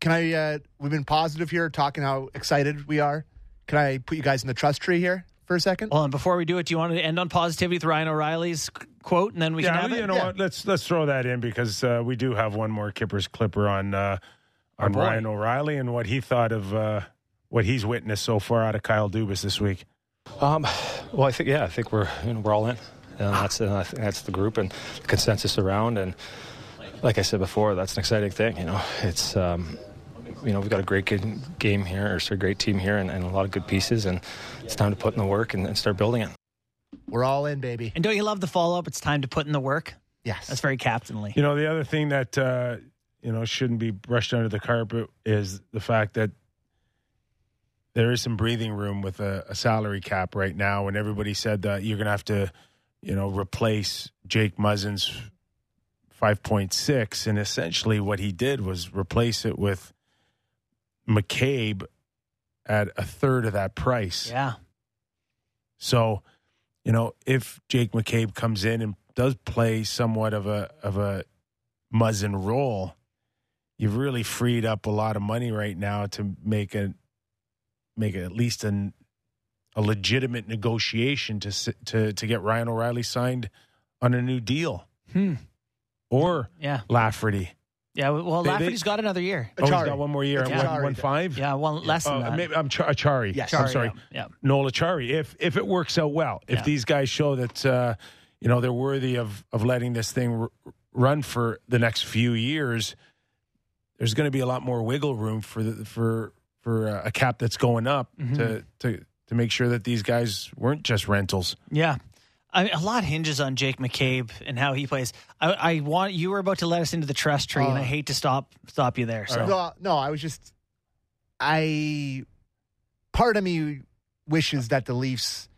Can I? Uh, we've been positive here, talking how excited we are. Can I put you guys in the trust tree here for a second? Well, and before we do it, do you want to end on positivity with Ryan O'Reilly's qu- quote, and then we can yeah, have you it? know Yeah. what? Let's let's throw that in because uh, we do have one more Kyper's Clipper on uh, on boy. Ryan O'Reilly and what he thought of uh, what he's witnessed so far out of Kyle Dubas this week. Um, well, I think yeah, I think we're you know, we're all in, and that's and I think that's the group and the consensus around. And like I said before, that's an exciting thing. You know, it's um, you know we've got a great game here, or sorry, great team here, and, and a lot of good pieces, and it's time to put in the work and, and start building it. We're all in, baby. And don't you love the follow up? It's time to put in the work. Yes. That's very captainly. You know, the other thing that uh, you know shouldn't be brushed under the carpet is the fact that there is some breathing room with a, a salary cap right now, and everybody said that you're going to have to, you know, replace Jake Muzzin's five point six, and essentially what he did was replace it with McCabe at a third of that price. Yeah. So, you know, if Jake McCabe comes in and does play somewhat of a of a Muzzin role, you've really freed up a lot of money right now to make a make at least an a legitimate negotiation to to to get Ryan O'Reilly signed on a new deal Hmm. or Yeah. Lafferty. Yeah. Well, They- they- Lafferty's got another year. Oh, he's Acciari. got one more year. It's at one, one five. Yeah, one less than Uh, that. maybe I'm Ch- Acciari. Yes. I'm Sorry, sorry. Yeah. yeah. Noel Acciari. If if it works out well, if Yeah. these guys show that uh, you know they're worthy of of letting this thing r- run for the next few years, there's going to be a lot more wiggle room for the, for for uh, a cap that's going up Mm-hmm. to to to make sure that these guys weren't just rentals. Yeah. I mean, a lot hinges on Jake McCabe and how he plays. I, I want you were about to let us into the trust tree, and I Oh. hate to stop stop you there. So No, no, I was just. I. Part of me wishes that the Leafs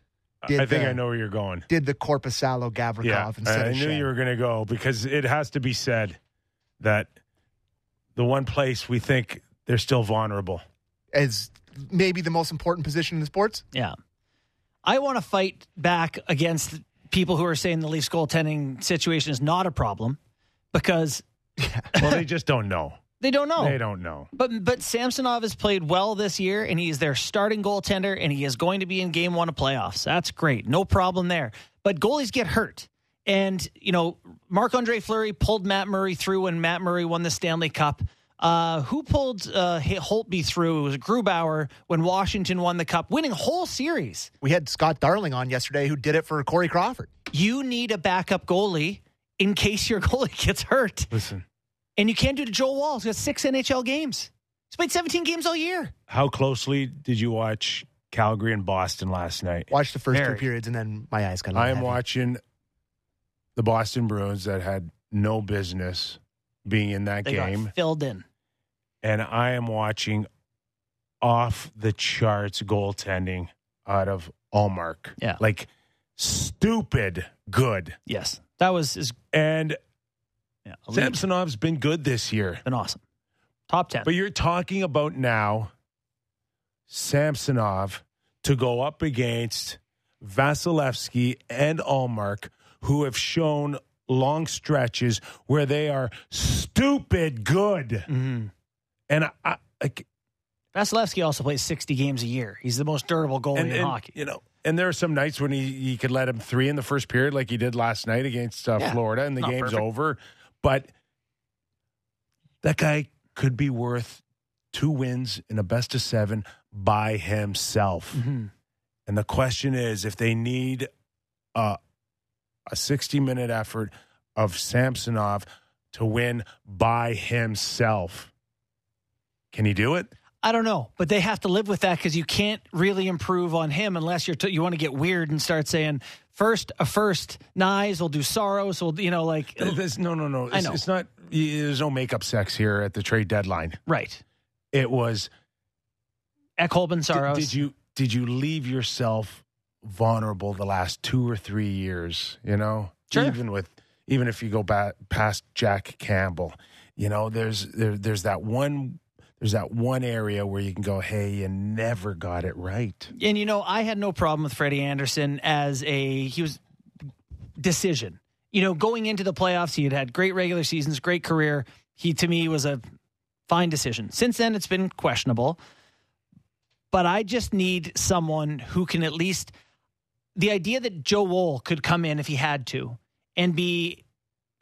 Did I think the- I know where you're going. did the Korpisalo Gavrikov Yeah, instead I of knew Schenn. you were going to go because it has to be said that the one place we think they're still vulnerable. As maybe the most important position in the sports. yeah, I want to fight back against people who are saying the Leafs goaltending situation is not a problem because Well, they just don't know. (laughs) they don't know. They don't know. But but Samsonov has played well this year, and he's their starting goaltender, and he is going to be in Game One of playoffs. That's great, no problem there. But goalies get hurt, and you know Marc Andre Fleury pulled Matt Murray through when Matt Murray won the Stanley Cup. Uh, who pulled uh, Holtby through? It was Grubauer when Washington won the Cup, winning a whole series. We had Scott Darling on yesterday who did it for Corey Crawford. You need a backup goalie in case your (laughs) goalie gets hurt, Listen, and you can't do it to Joel Woll. He's got six NHL games. He's played 17 games all year. how closely did you watch Calgary and Boston last night? Watched the first Very. two periods and then my eyes got. a I little am heavy. watching the Boston Bruins that had no business being in that They game, got filled in. And I am watching off the charts goaltending out of Ullmark. Yeah. Like stupid good. Yes, that was is And yeah, elite. Samsonov's been good this year. been awesome. Top ten. But you're talking about now Samsonov to go up against Vasilevskiy and Ullmark, who have shown long stretches where they are stupid good. mm-hmm. And I, I like, Vasilevskiy also plays sixty games a year. He's the most durable goalie and, in and, hockey. you know, and there are some nights when he, he could let him three in the first period, like he did last night against uh, Yeah, Florida, and the game's perfect. over. But that guy could be worth two wins in a best of seven by himself. Mhm. And the question is, if they need a a sixty minute effort of Samsonov to win by himself. Can he do it? I don't know, but they have to live with that because you can't really improve on him unless you're t- you want to get weird and start saying first a first Nyes will do Saros will you know like There's- no, no, no. It's, I know. it's not. There's no makeup sex here at the trade deadline. right It was. Ekholben Did, Saros. did you did you leave yourself vulnerable the last two or three years? You know, Sure. even with even if you go back past Jack Campbell, you know, there's there, there's that one there's that one area where you can go, hey, you never got it right. And you know, I had no problem with Freddie Andersen as a he was decision. You know, going into the playoffs, he had had great regular seasons, great career. He to me was a fine decision. Since then, it's been questionable. But I just need someone who can at least the idea that Joe Woll could come in if he had to and be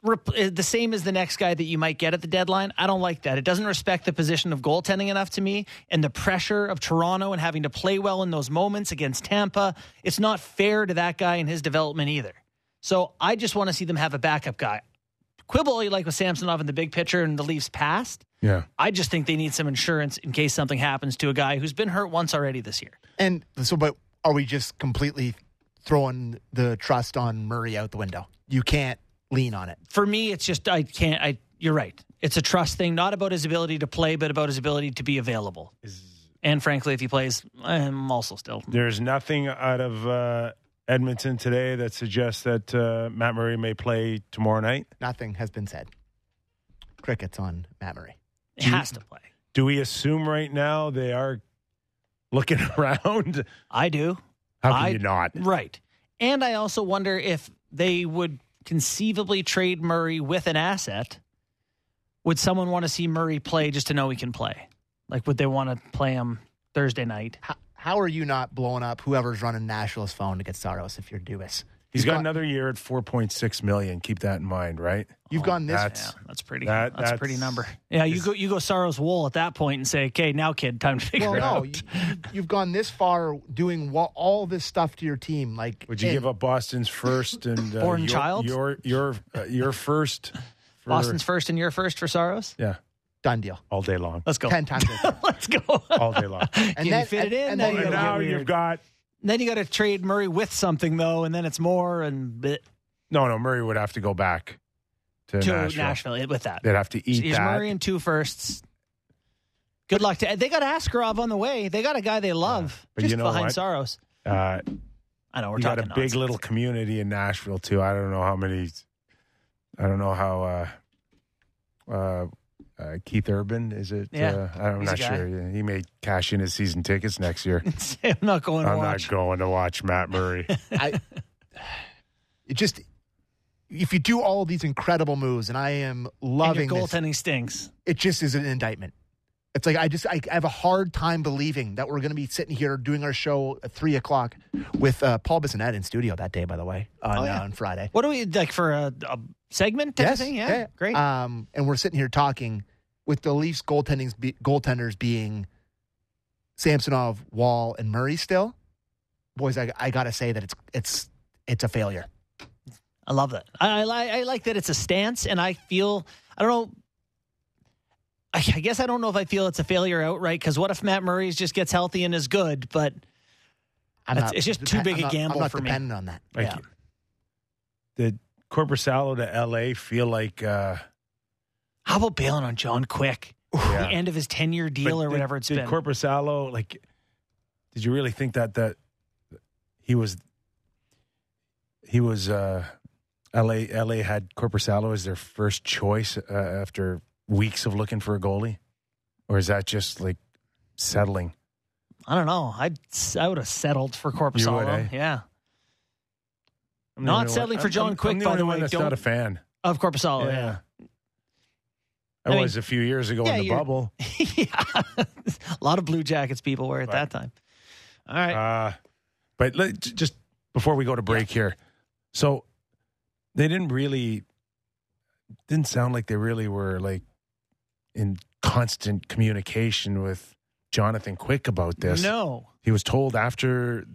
Uh, the same as the next guy that you might get at the deadline. I don't like that. It doesn't respect the position of goaltending enough to me and the pressure of Toronto and having to play well in those moments against Tampa. It's not fair to that guy and his development either. So I just want to see them have a backup guy. Quibble, you like with Samsonov in the big picture and the Leafs past. Yeah. I just think they need some insurance in case something happens to a guy who's been hurt once already this year. And so, but are we just completely throwing the trust on Murray out the window? You can't lean on it. For me, it's just I can't. I you're right. It's a trust thing, not about his ability to play, but about his ability to be available. And frankly, if he plays, I'm also still. There's nothing out of uh, Edmonton today that suggests that uh, Matt Murray may play tomorrow night. Nothing has been said. Crickets on Matt Murray. It has to play. Do we assume right now they are looking (laughs) around? I do. How can I- you not? Right. And I also wonder if they would conceivably trade Murray with an asset. Would someone want to see Murray play just to know he can play? Like, would they want to play him Thursday night? How, how are you not blowing up whoever's running Nashville's phone to get Saros if you're Dubas? He's You've got another year at 4.6 million. Keep that in mind, right? You've gone this. That's Yeah, that's pretty. that- that's, a pretty number. Yeah, you go you go Saros Woll at that point and say, okay, now kid, time to figure well, it no, out. you, you've gone this far doing wa- all this stuff to your team. Like, Would you and give up Boston's first and uh, Bourne your, child? Your your uh, your first. for- Boston's first and your first for Saros. yeah, done deal? all day long, Let's go. Ten times. (laughs) Let's go. all day long. Can And you then- fit it and- in? and Now then and now you've got Then you got to trade Murray with something though, and then it's more and bit no, no. Murray would have to go back to, to Nashville. Nashville. with that. They'd have to eat Here's that. Murray and two firsts. Good luck to. They got Askarov on the way. They got a guy they love. But just you know behind what? Saros. Uh, I know we're you got a big nonsense. little community in Nashville too. I don't know how many. I don't know how. Uh, uh, uh, Keith Urban is it? Yeah, uh, I'm he's not sure. Yeah, He may cash in his season tickets next year. (laughs) I'm not going to I'm watch. not going to watch Matt Murray. (laughs) I it just if you do all these incredible moves, and I am And loving your this, goaltending stinks. it just is an indictment. It's like I just I, I have a hard time believing that we're going to be sitting here doing our show at three o'clock with uh, Paul Bissonnette in studio that day. By the way, on, Oh, yeah. uh, on Friday. What do we like for a, a segment? Type of thing? Yeah, great. Um, and we're sitting here talking with the Leafs goaltending be, goaltenders being Samsonov, Woll, and Murray. Still, boys, I, I got to say that it's it's it's a failure. I love that. I, I, li- I like that it's a stance, and I feel I don't know. I, I guess I don't know if I feel it's a failure outright. Because what if Matt Murray just gets healthy and is good? But I'm That's- it's just too big I'm a not- gamble I'm not for me. dependent on that. Like, Yeah. Did Korpisalo to L.A. feel like? Uh, how about bailing on John Quick? Yeah. The end of his ten year deal but or did- whatever it's did been. Korpisalo like? Did you really think that that he was? He was. uh L.A. L.A. had Korpisalo as their first choice uh, after weeks of looking for a goalie, or is that just like settling? I don't know. I'd I would have settled for Korpisalo. would, eh? Yeah, I'm Not only one- settling for John I'm- Quick, I'm the by the way. That's not a fan. of Korpisalo. Yeah. I, I mean- was a few years ago Yeah, in the bubble. (laughs) Yeah. (laughs) a lot of Blue Jackets people were at that time. All right. Uh, but let, just before we go to break here, so they didn't really didn't sound like they really were like in constant communication with Jonathan Quick about this. no. He was told after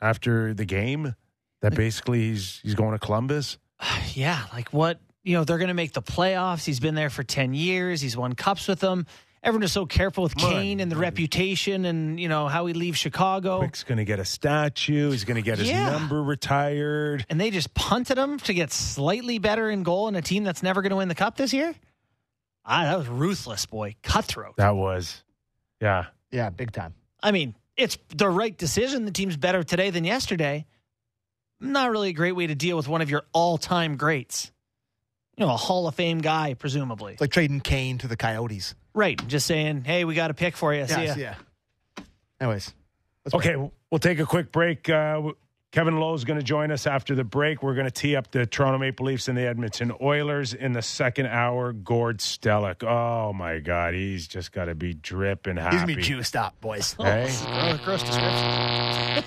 after the game that basically he's he's going to Columbus. (sighs) Yeah, like what you know they're going to make the playoffs. He's been there for ten years. He's won cups with them. Everyone is so careful with Come on. Kane and the reputation, and you know how he leaves Chicago. Quick's going to get a statue. He's going to get his Yeah. number retired. and they just punted him to get slightly better in goal in a team that's never going to win the cup this year. Ah, that was ruthless, boy, cutthroat. That was, yeah. Yeah, big time. I mean, it's the right decision. The team's better today than yesterday. Not really a great way to deal with one of your all-time greats. You know, a Hall of Fame guy, presumably. It's like trading Kane to the Coyotes. Right. Just saying, hey, we got a pick for you. See ya. yeah. Anyways, let's Okay, we'll take a quick break. Uh, Kevin Lowe's going to join us after the break. We're going to tee up the Toronto Maple Leafs and the Edmonton Oilers in the second hour. Gord Stellick. Oh, my God. He's just got to be dripping happy. He's gonna be juiced up, boys. (laughs) Hey? Gross, gross description.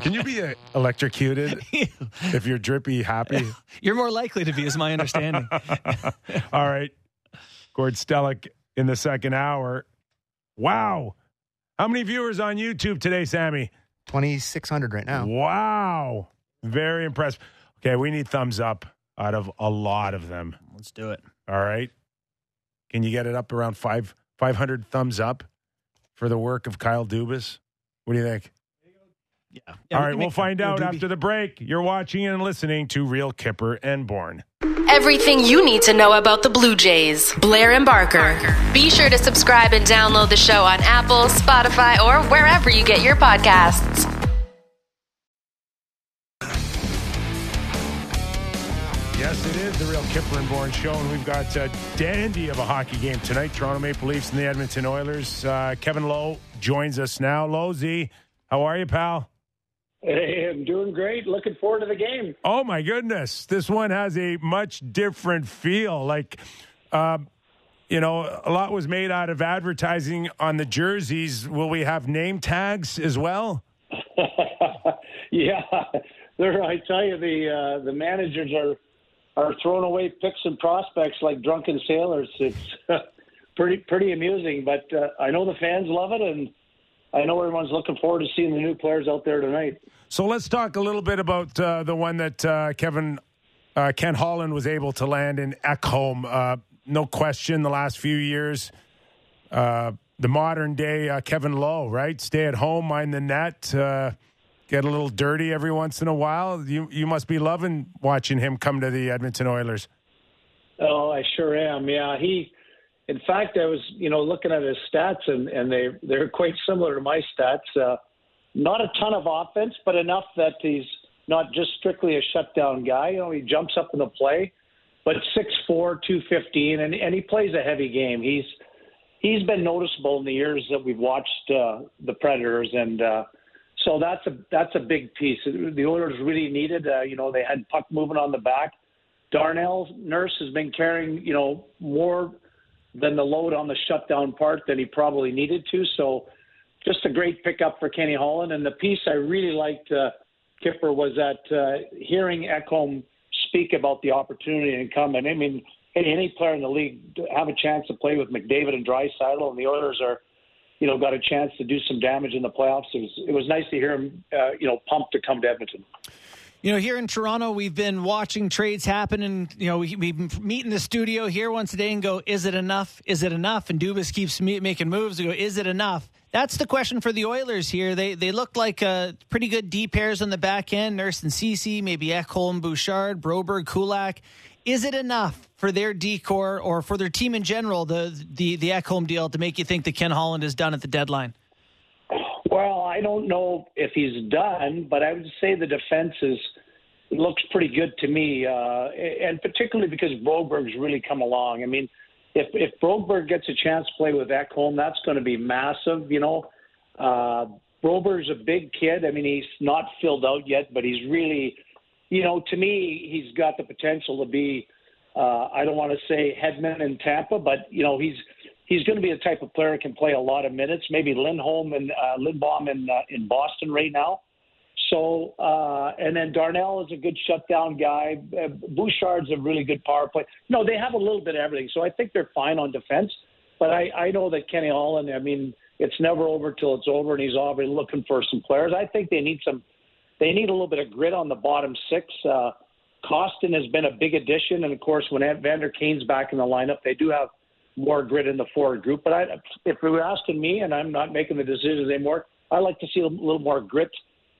Can you be uh, electrocuted (laughs) if you're drippy happy? (laughs) You're more likely to be, is my understanding. All right. Gord Stellick in the second hour. Wow. How many viewers on YouTube today, Sammy? Twenty six hundred right now. Wow. Very impressed. Okay, we need thumbs up out of a lot of them. Let's do it. All right. Can you get it up around five five hundred thumbs up for the work of Kyle Dubas? What do you think? Yeah. All right, we'll find out after the break. You're watching and listening to Real Kyper and Bourne. Everything you need to know about the Blue Jays. Blair and Barker. Be sure to subscribe and download the show on Apple, Spotify, or wherever you get your podcasts. Yes, it is the Real Kyper and Bourne show, and we've got a dandy of a hockey game tonight. Toronto Maple Leafs and the Edmonton Oilers. Uh, Kevin Lowe joins us now. Lowe Z, how are you, pal? Hey, I'm doing great. Looking forward to the game. Oh my goodness, this one has a much different feel. Like, uh, you know, a lot was made out of advertising on the jerseys. Will we have name tags as well? (laughs) yeah, there. I tell you, the uh, the managers are are throwing away picks and prospects like drunken sailors. It's (laughs) pretty pretty amusing, but uh, I know the fans love it, and I know everyone's looking forward to seeing the new players out there tonight. So let's talk a little bit about uh, the one that uh, Kevin uh, Ken Holland was able to land in Ekholm. Uh, no question, the last few years, uh, the modern day uh, Kevin Lowe, right? Stay at home, mind the net, uh, get a little dirty every once in a while. You you must be loving watching him come to the Edmonton Oilers. Oh, I sure am. Yeah, he. In fact, I was, you know, looking at his stats, and and they they're quite similar to my stats. Uh, not a ton of offense, but enough that he's not just strictly a shutdown guy. You know, he jumps up in the play, but six four, two fifteen, and and he plays a heavy game. He's he's been noticeable in the years that we've watched uh, the Predators, and uh, so that's a that's a big piece. The Oilers really needed. Uh, you know, they had puck moving on the back. Darnell Nurse has been carrying, you know, more than the load on the shutdown part than he probably needed to. So, just a great pickup for Kenny Holland. And the piece I really liked, uh, Kyper, was that uh, hearing Ekholm speak about the opportunity and come. And I mean, any, any player in the league have a chance to play with McDavid and Draisaitl, and the Oilers are, you know, got a chance to do some damage in the playoffs. It was it was nice to hear him, uh, you know, pumped to come to Edmonton. You know, here in Toronto, we've been watching trades happen, and you know, we, we meet in the studio here once a day and go, "Is it enough? Is it enough?" And Dubas keeps me- making moves. We go, "Is it enough?" That's the question for the Oilers here. They they look like uh, pretty good D pairs on the back end. Nurse and Ceci, maybe Ekholm, Bouchard, Broberg, Kulak. Is it enough for their decor or for their team in general? The the the Ekholm deal to make you think that Ken Holland is done at the deadline. Well, I don't know if he's done, but I would say the defense is looks pretty good to me, uh, and particularly because Broberg's really come along. I mean, if if Broberg gets a chance to play with Ekholm, that's going to be massive. You know, uh, Broberg's a big kid. I mean, he's not filled out yet, but he's really, you know, to me, he's got the potential to be. Uh, I don't want to say Hedman in Tampa, but you know, he's he's going to be the type of player who can play a lot of minutes. Maybe Lindholm and uh, Lindbaum in uh, in Boston right now. So uh, and then Darnell is a good shutdown guy. Uh, Bouchard's a really good power play. No, they have a little bit of everything. So I think they're fine on defense. But I, I know that Kenny Holland. I mean, it's never over till it's over, and he's already looking for some players. I think they need some they need a little bit of grit on the bottom six. Uh, Kostin has been a big addition, and of course, when Vander Kane's back in the lineup, they do have more grit in the forward group. But I, if you were asking me, and I'm not making the decisions anymore, I like to see a little more grit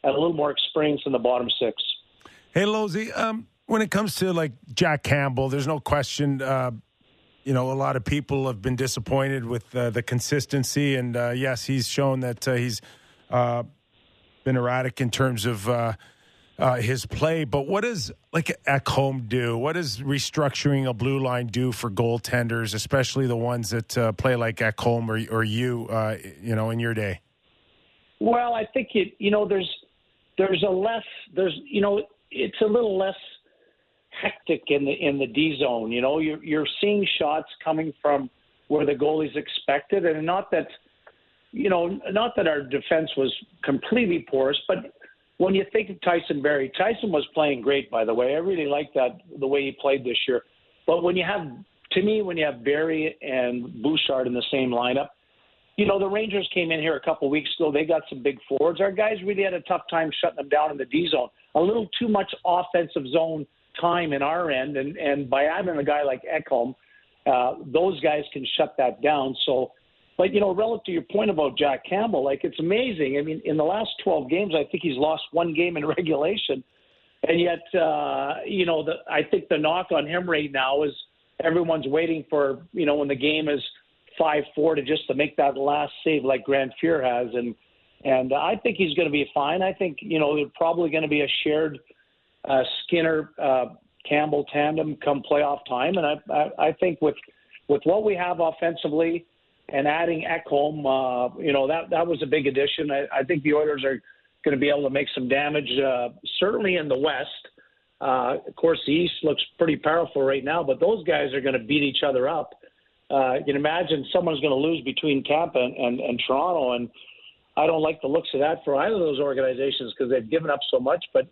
and a little more experience in the bottom six. Hey, Lozy, um, when it comes to like Jack Campbell, there's no question. Uh, you know, a lot of people have been disappointed with uh, the consistency, and uh, yes, he's shown that uh, he's uh, been erratic in terms of uh, his play. But what does like Ekholm do? What does restructuring a blue line do for goaltenders, especially the ones that uh, play like Ekholm or, or you, uh, you know, in your day? Well, I think it. You know, there's there's a less there's you know it's a little less hectic in the in the D zone. You know, you're you're seeing shots coming from where the goalie's expected, and not that you know, not that our defense was completely porous, but when you think of Tyson Barrie, Tyson was playing great, by the way. I really like that the way he played this year. But when you have, to me, when you have Barrie and Bouchard in the same lineup, you know the Rangers came in here a couple weeks ago. They got some big forwards. Our guys really had a tough time shutting them down in the D zone. A little too much offensive zone time in our end, and and by having a guy like Ekholm, uh, those guys can shut that down. So but you know, relative to your point about Jack Campbell, like it's amazing. I mean, in the last 12 games, I think he's lost one game in (laughs) regulation, and yet, uh, you know, the, I think the knock on him right now is everyone's waiting for you know when the game is five four to just to make that last save like Grant Fuhr has, and and I think he's going to be fine. I think you know there's probably going to be a shared uh, Skinner uh, Campbell tandem come playoff time, and I, I I think with with what we have offensively and adding Ekholm, uh, you know, that that was a big addition. I, I think the Oilers are going to be able to make some damage, uh, certainly in the West. Uh, of course, the East looks pretty powerful right now, but those guys are going to beat each other up. Uh, you can imagine someone's going to lose between Tampa and, and, and Toronto, and I don't like the looks of that for either of those organizations because they've given up so much. But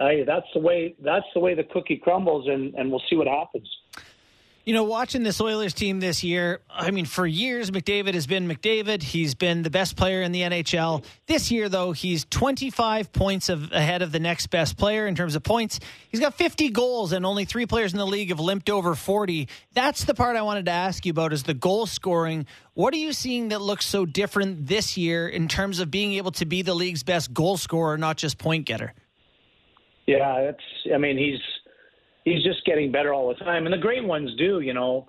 hey, that's the way that's the way the cookie crumbles, and, and we'll see what happens. You know, watching this Oilers team this year, I mean, for years, McDavid has been McDavid. He's been the best player in the NHL. This year, though, he's 25 points of, ahead of the next best player in terms of points. He's got 50 goals, and only three players in the league have limped over 40. That's the part I wanted to ask you about is the goal scoring. What are you seeing that looks so different this year in terms of being able to be the league's best goal scorer, not just point getter? Yeah, that's, I mean, he's he's just getting better all the time, and the great ones do, you know.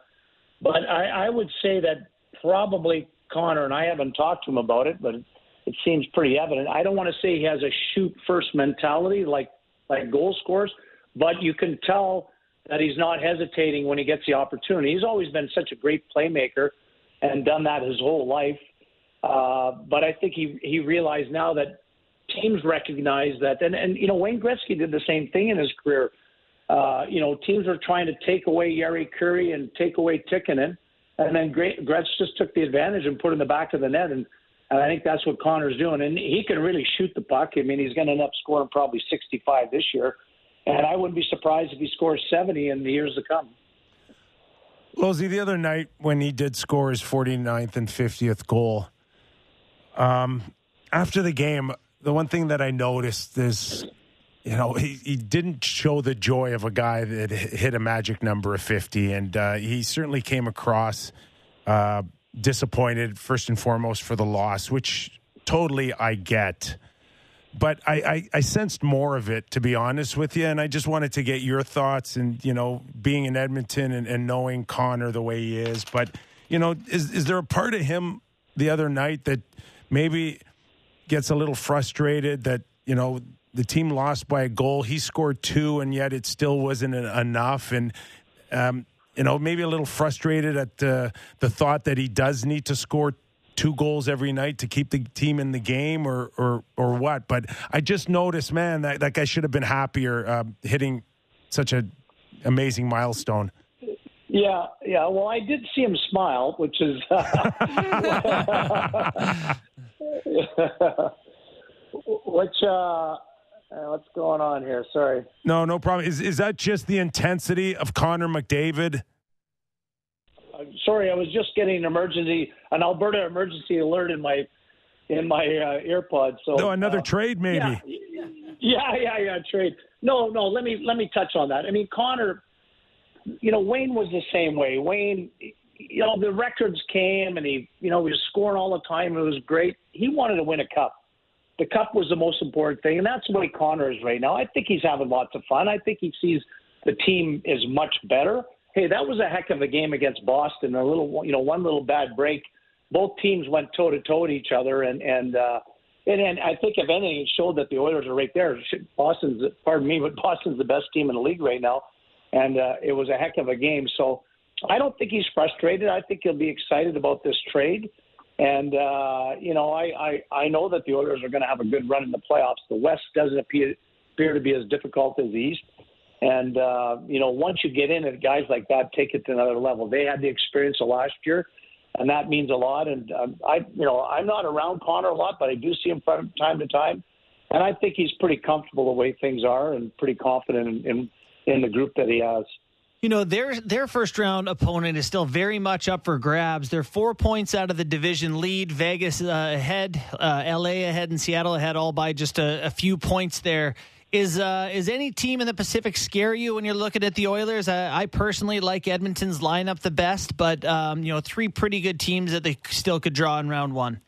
But I, I would say that probably Connor and I haven't talked to him about it, but it seems pretty evident. I don't want to say he has a shoot first mentality like like goal scorers, but you can tell that he's not hesitating when he gets the opportunity. He's always been such a great playmaker and done that his whole life. Uh, but I think he he realized now that teams recognize that, and and you know Wayne Gretzky did the same thing in his career uh, you know, teams were trying to take away Jari Kurri and take away Tikkanen, and then Gretz just took the advantage and put in the back of the net, and, and I think that's what Connor's doing. And he can really shoot the puck. I mean, he's going to end up scoring probably 65 this year, and I wouldn't be surprised if he scores 70 in the years to come. Lozy, the other night when he did score his 49th and 50th goal, um, after the game, the one thing that I noticed is you know, he, he didn't show the joy of a guy that hit a magic number of 50. And uh, he certainly came across uh, disappointed, first and foremost, for the loss, which totally I get. But I, I, I, sensed more of it, to be honest with you. And I just wanted to get your thoughts and, you know, being in Edmonton and, and knowing Connor the way he is. But, you know, is, is there a part of him the other night that maybe gets a little frustrated that, you know, the team lost by a goal. He scored two, and yet it still wasn't enough. And um, you know, maybe a little frustrated at uh, the thought that he does need to score two goals every night to keep the team in the game, or or or what. But I just noticed, man, that that guy should have been happier uh, hitting such an amazing milestone. Yeah, yeah. Well, I did see him smile, which is. (laughs) (laughs) which uh, uh, what's going on here? Sorry. No, no problem. Is is that just the intensity of Connor McDavid? Uh, sorry, I was just getting an emergency, an Alberta emergency alert in my in my uh, earpods. So No, another uh, trade maybe. Yeah, yeah, yeah, yeah, trade. No, no. Let me let me touch on that. I mean, Connor. You know, Wayne was the same way. Wayne, you know, the records came and he, you know, he was scoring all the time. It was great. He wanted to win a cup. The cup was the most important thing, and that's the way Connor is right now. I think he's having lots of fun. I think he sees the team is much better. Hey, that was a heck of a game against Boston. A little, you know, one little bad break. Both teams went toe to toe to each other, and and uh, and, and I think if anything, it showed that the Oilers are right there. Boston's, pardon me, but Boston's the best team in the league right now, and uh, it was a heck of a game. So I don't think he's frustrated. I think he'll be excited about this trade. And uh, you know, I, I I know that the Oilers are going to have a good run in the playoffs. The West doesn't appear appear to be as difficult as the East. And uh, you know, once you get in, and guys like that take it to another level. They had the experience of last year, and that means a lot. And um, I, you know, I'm not around Connor a lot, but I do see him from time to time, and I think he's pretty comfortable the way things are, and pretty confident in in, in the group that he has. You know, their their first round opponent is still very much up for grabs. They're four points out of the division lead. Vegas uh, ahead, uh, LA ahead, and Seattle ahead, all by just a, a few points there. Is uh, is any team in the Pacific scare you when you're looking at the Oilers? I, I personally like Edmonton's lineup the best, but um, you know, three pretty good teams that they still could draw in round one.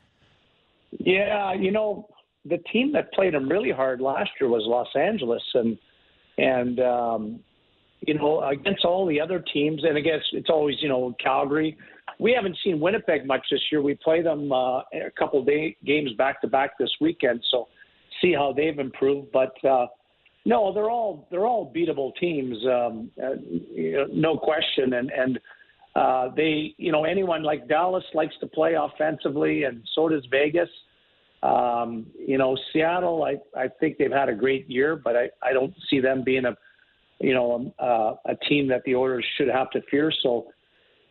Yeah, you know, the team that played them really hard last year was Los Angeles, and and um, you know, against all the other teams, and against it's always you know Calgary. We haven't seen Winnipeg much this year. We play them uh, a couple day games back to back this weekend, so see how they've improved. But uh, no, they're all they're all beatable teams, um, uh, you know, no question. And and uh, they, you know, anyone like Dallas likes to play offensively, and so does Vegas. Um, you know, Seattle, I I think they've had a great year, but I I don't see them being a you know, uh, a team that the Oilers should have to fear. So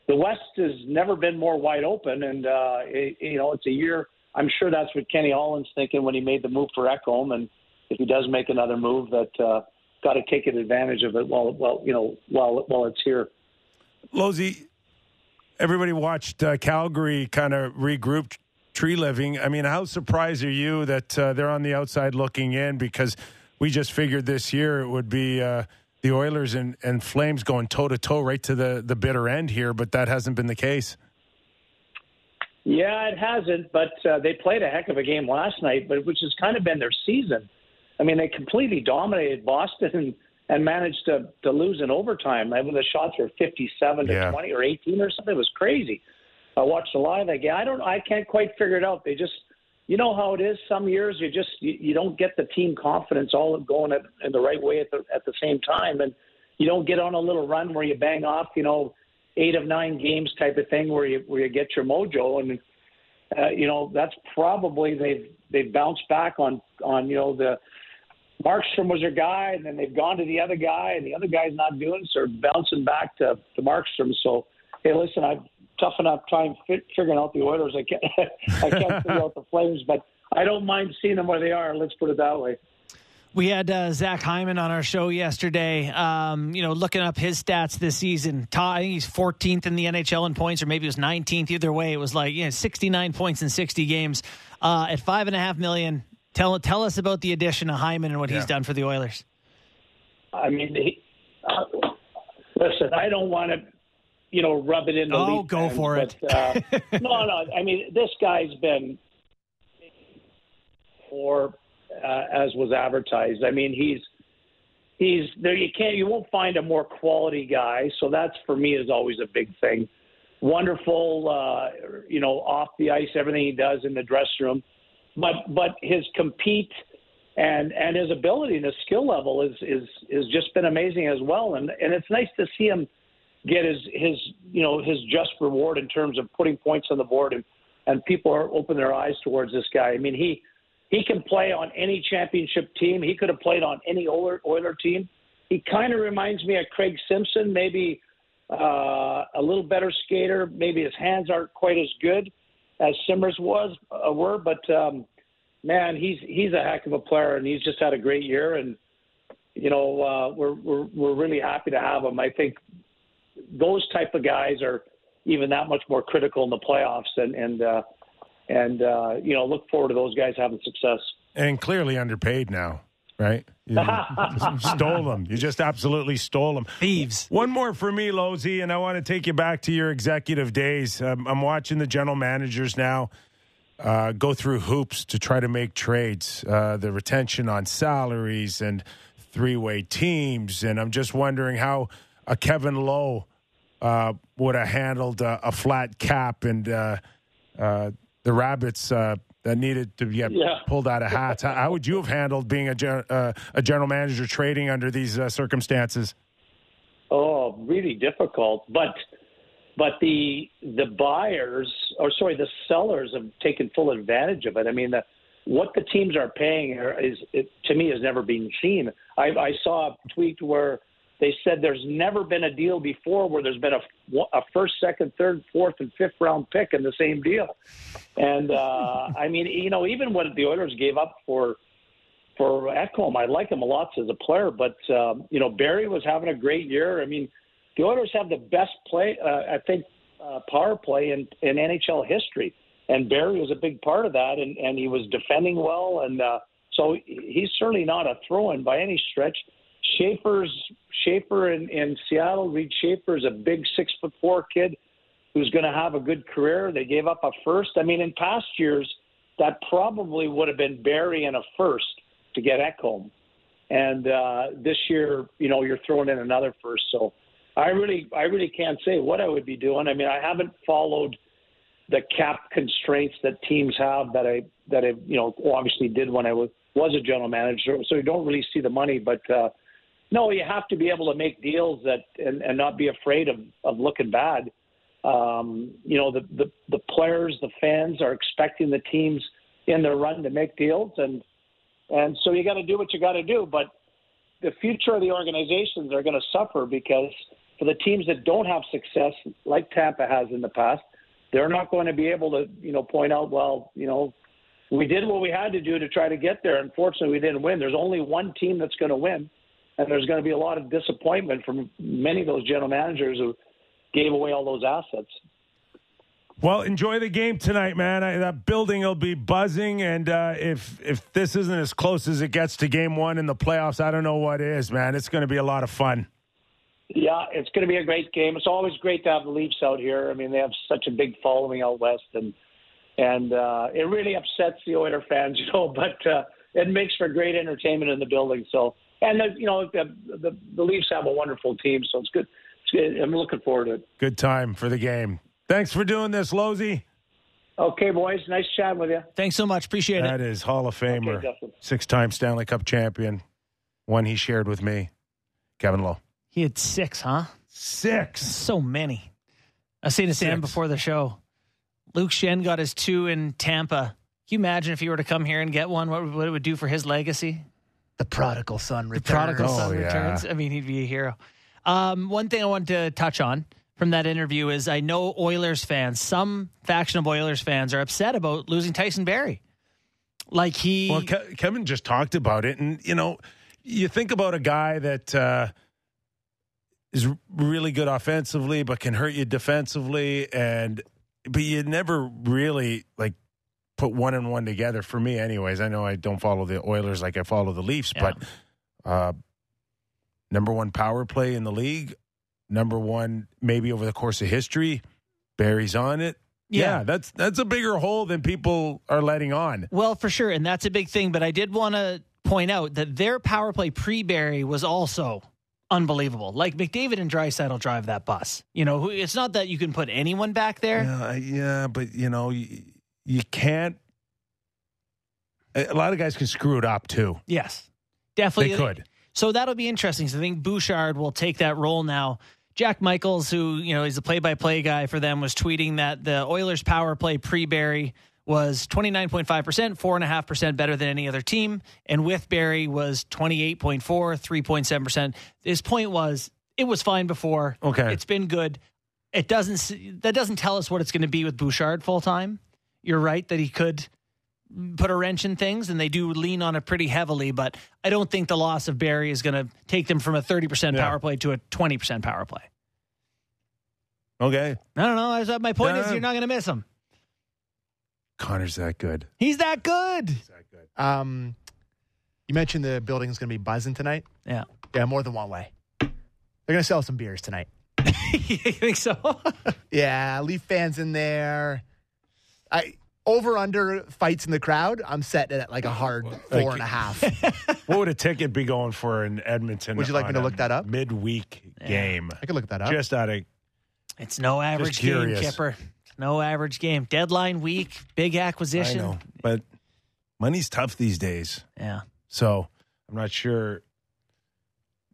the West has never been more wide open, and uh, it, you know, it's a year. I'm sure that's what Kenny Holland's thinking when he made the move for Ekholm, and if he does make another move, that uh, got to take advantage of it while, while you know, while while it's here. Lozy, everybody watched uh, Calgary kind of regroup Treliving. I mean, how surprised are you that uh, they're on the outside looking in? Because we just figured this year it would be uh, the Oilers and, and Flames going toe to toe right to the, the bitter end here, but that hasn't been the case. Yeah, it hasn't, but uh, they played a heck of a game last night, but which has kind of been their season. I mean, they completely dominated Boston and, and managed to, to lose in overtime. I mean, the shots were 57 to Yeah. 20 or 18 or something. It was crazy. I watched a lot of that game. I don't, I can't quite figure it out. They just, you know how it is. Some years you just you, you don't get the team confidence all going at, in the right way at the at the same time, and you don't get on a little run where you bang off, you know, eight of nine games type of thing where you where you get your mojo, and uh, you know that's probably they've they've bounced back on on you know the Markstrom was their guy, and then they've gone to the other guy, and the other guy's not doing so they're bouncing back to to Markstrom. So hey, listen, I've tough enough time fi- figuring out the Oilers. I can't (laughs) I can't figure out the Flames, but I don't mind seeing them where they are. Let's put it that way. We had uh, Zach Hyman on our show yesterday. Um, you know, looking up his stats this season. Todd, I think he's 14th in the NHL in points, or maybe it was 19th. Either way, it was like you know 69 points in 60 games uh, at five and a half million. Tell tell us about the addition of Hyman and what he's done for the Oilers. I mean, he, uh, listen, I don't want to, you know, rub it in the Oh, go fans, for it. but, uh, (laughs) no, no. I mean, this guy's been, or uh, as was advertised. I mean, he's he's there. You can't, you won't find a more quality guy. So that's for me is always a big thing. Wonderful, uh, you know, off the ice, everything he does in the dressing room, but but his compete and and his ability and his skill level is is is just been amazing as well. And and it's nice to see him get his his you know his just reward in terms of putting points on the board and and people are open their eyes towards this guy. I mean he he can play on any championship team. He could have played on any Oiler, Oiler team. He kind of reminds me of Craig Simpson, maybe uh, a little better skater. Maybe his hands aren't quite as good as Simmers was uh, were, but um, man, he's he's a heck of a player, and he's just had a great year. And you know, uh, we're we're we're really happy to have him. I think those type of guys are even that much more critical in the playoffs. And and uh, and uh, you know look forward to those guys having success. And clearly underpaid now, right? You (laughs) stole them. You just absolutely stole them. Thieves. One more for me, Lozy, and I want to take you back to your executive days. Um, I'm watching the general managers now uh, go through hoops to try to make trades, uh, the retention on salaries and three way teams. And I'm just wondering how a Kevin Lowe uh, would have handled uh, a flat cap and uh, uh, the Rabbits uh, that needed to get Yeah. pulled out of hats. how, how would you have handled being a, gen- uh, a general manager trading under these uh, circumstances? Oh, really difficult. But but the the buyers, or sorry, the sellers have taken full advantage of it. I mean, the, what the teams are paying is it, to me has never been seen. I, I saw a tweet where they said there's never been a deal before where there's been a, a first, second, third, fourth, and fifth round pick in the same deal. And uh, (laughs) I mean, you know, even what the Oilers gave up for for Ekholm. I like him a lot as a player, but um, you know Barrie was having a great year. I mean, the Oilers have the best play, uh, I think, uh, power play in, in NHL history, and Barrie was a big part of that, and, and he was defending well, and uh, so he's certainly not a throw-in by any stretch. Schaefer's Schaefer in, in Seattle. Reid Schaefer is a big six foot four kid who's going to have a good career. They gave up a first. I mean, in past years, that probably would have been Barrie and a first to get Ekholm. And uh, this year, you know, you're throwing in another first. So I really, I really can't say what I would be doing. I mean, I haven't followed the cap constraints that teams have that I that I you know obviously did when I was was a general manager. So you don't really see the money, but uh, no, you have to be able to make deals that and, and not be afraid of of looking bad. Um, you know, the, the the players, the fans are expecting the teams in their run to make deals, and and so you got to do what you got to do. But the future of the organizations are going to suffer because for the teams that don't have success, like Tampa has in the past, they're not going to be able to, you know, point out, well, you know, we did what we had to do to try to get there. Unfortunately, we didn't win. There's only one team that's going to win, and there's going to be a lot of disappointment from many of those general managers who gave away all those assets. Well, enjoy the game tonight, man. I, that building will be buzzing, and uh, if if this isn't as close as it gets to Game One in the playoffs, I don't know what is, man. It's going to be a lot of fun. Yeah, it's going to be a great game. It's always great to have the Leafs out here. I mean, they have such a big following out west, and and uh, it really upsets the Oiler fans, (laughs) you know. But uh, it makes for great entertainment in the building. So, and the, you know, the, the the Leafs have a wonderful team, so it's good. It's good. I'm looking forward to it. Good time for the game. Thanks for doing this, Lozy. Okay, boys, nice chatting with you. Thanks so much. Appreciate That That is Hall of Famer, Okay, six-time Stanley Cup champion, one he shared with me, Kevin Lowe. He had six, huh? Six. So many. I was saying to Sam before the show, Luke Schenn got his two in Tampa. Can you imagine if he were to come here and get one, what, what it would do for his legacy? The prodigal son returns. The returns. prodigal Oh, son yeah. returns. I mean, he'd be a hero. Um, one thing I wanted to touch on from that interview is I know Oilers fans, some faction of Oilers fans are upset about losing Tyson Barrie. Like he, Well, Ke- Kevin just talked about it, and you know, you think about a guy that uh, is really good offensively, but can hurt you defensively, and but you never really like put one and one together. For me, anyways, I know I don't follow the Oilers like I follow the Leafs, Yeah. but uh, number one power play in the league, number one maybe over the course of history. Barrie's on it. Yeah. yeah that's that's a bigger hole than people are letting on. Well, for sure, and that's a big thing. But I did want to point out that their power play pre Barrie was also unbelievable. Like McDavid and Draisaitl drive that bus. You know, it's not that you can put anyone back there. Yeah, yeah, but you know, you, you can't. A a lot of guys can screw it up too. Yes, definitely They could. So that'll be interesting. So I think Bouchard will take that role now. Jack Michaels, who you know is the play-by-play guy for them, was tweeting that the Oilers' power play pre-Barrie was 29.5%, 4.5% better than any other team. And with Barrie was 28.4, 3.7%. His point was it was fine before. Okay. It's been good. It doesn't that doesn't tell us what it's going to be with Bouchard full time. You're right that he could put a wrench in things and they do lean on it pretty heavily, but I don't think the loss of Barrie is going to take them from a 30% Yeah. power play to a 20% power play. Okay, I don't know. I My point Yeah. is you're not going to miss him. Connor's that good. He's that good. He's that good. Um, you mentioned the building's going to be buzzing tonight. Yeah. Yeah, more than one way. They're going to sell some beers tonight. (laughs) you think so? (laughs) Yeah, Leaf fans in there. I over under fights in the crowd. I'm setting it at like a oh, hard four and a half. (laughs) What would a ticket be going for in Edmonton? Would you like me to look that up? Midweek game. I could look that up. Just out of It's no average game. Kipper. No average game. Deadline week, big I acquisition. know, but money's tough these days. Yeah. So I'm not sure.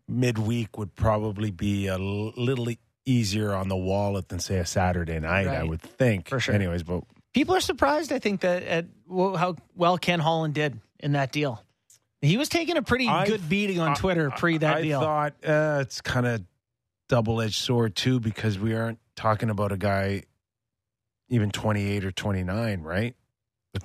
Midweek would probably be a little easier on the wallet than say a Saturday night. I would think. For sure. Anyways, but People are surprised, I think, that at how well Ken Holland did in that deal. He was taking a pretty I- good beating on I- Twitter pre that I deal. I thought uh, it's kind of double edged sword too because we aren't talking about a guy even 28 or 29, right?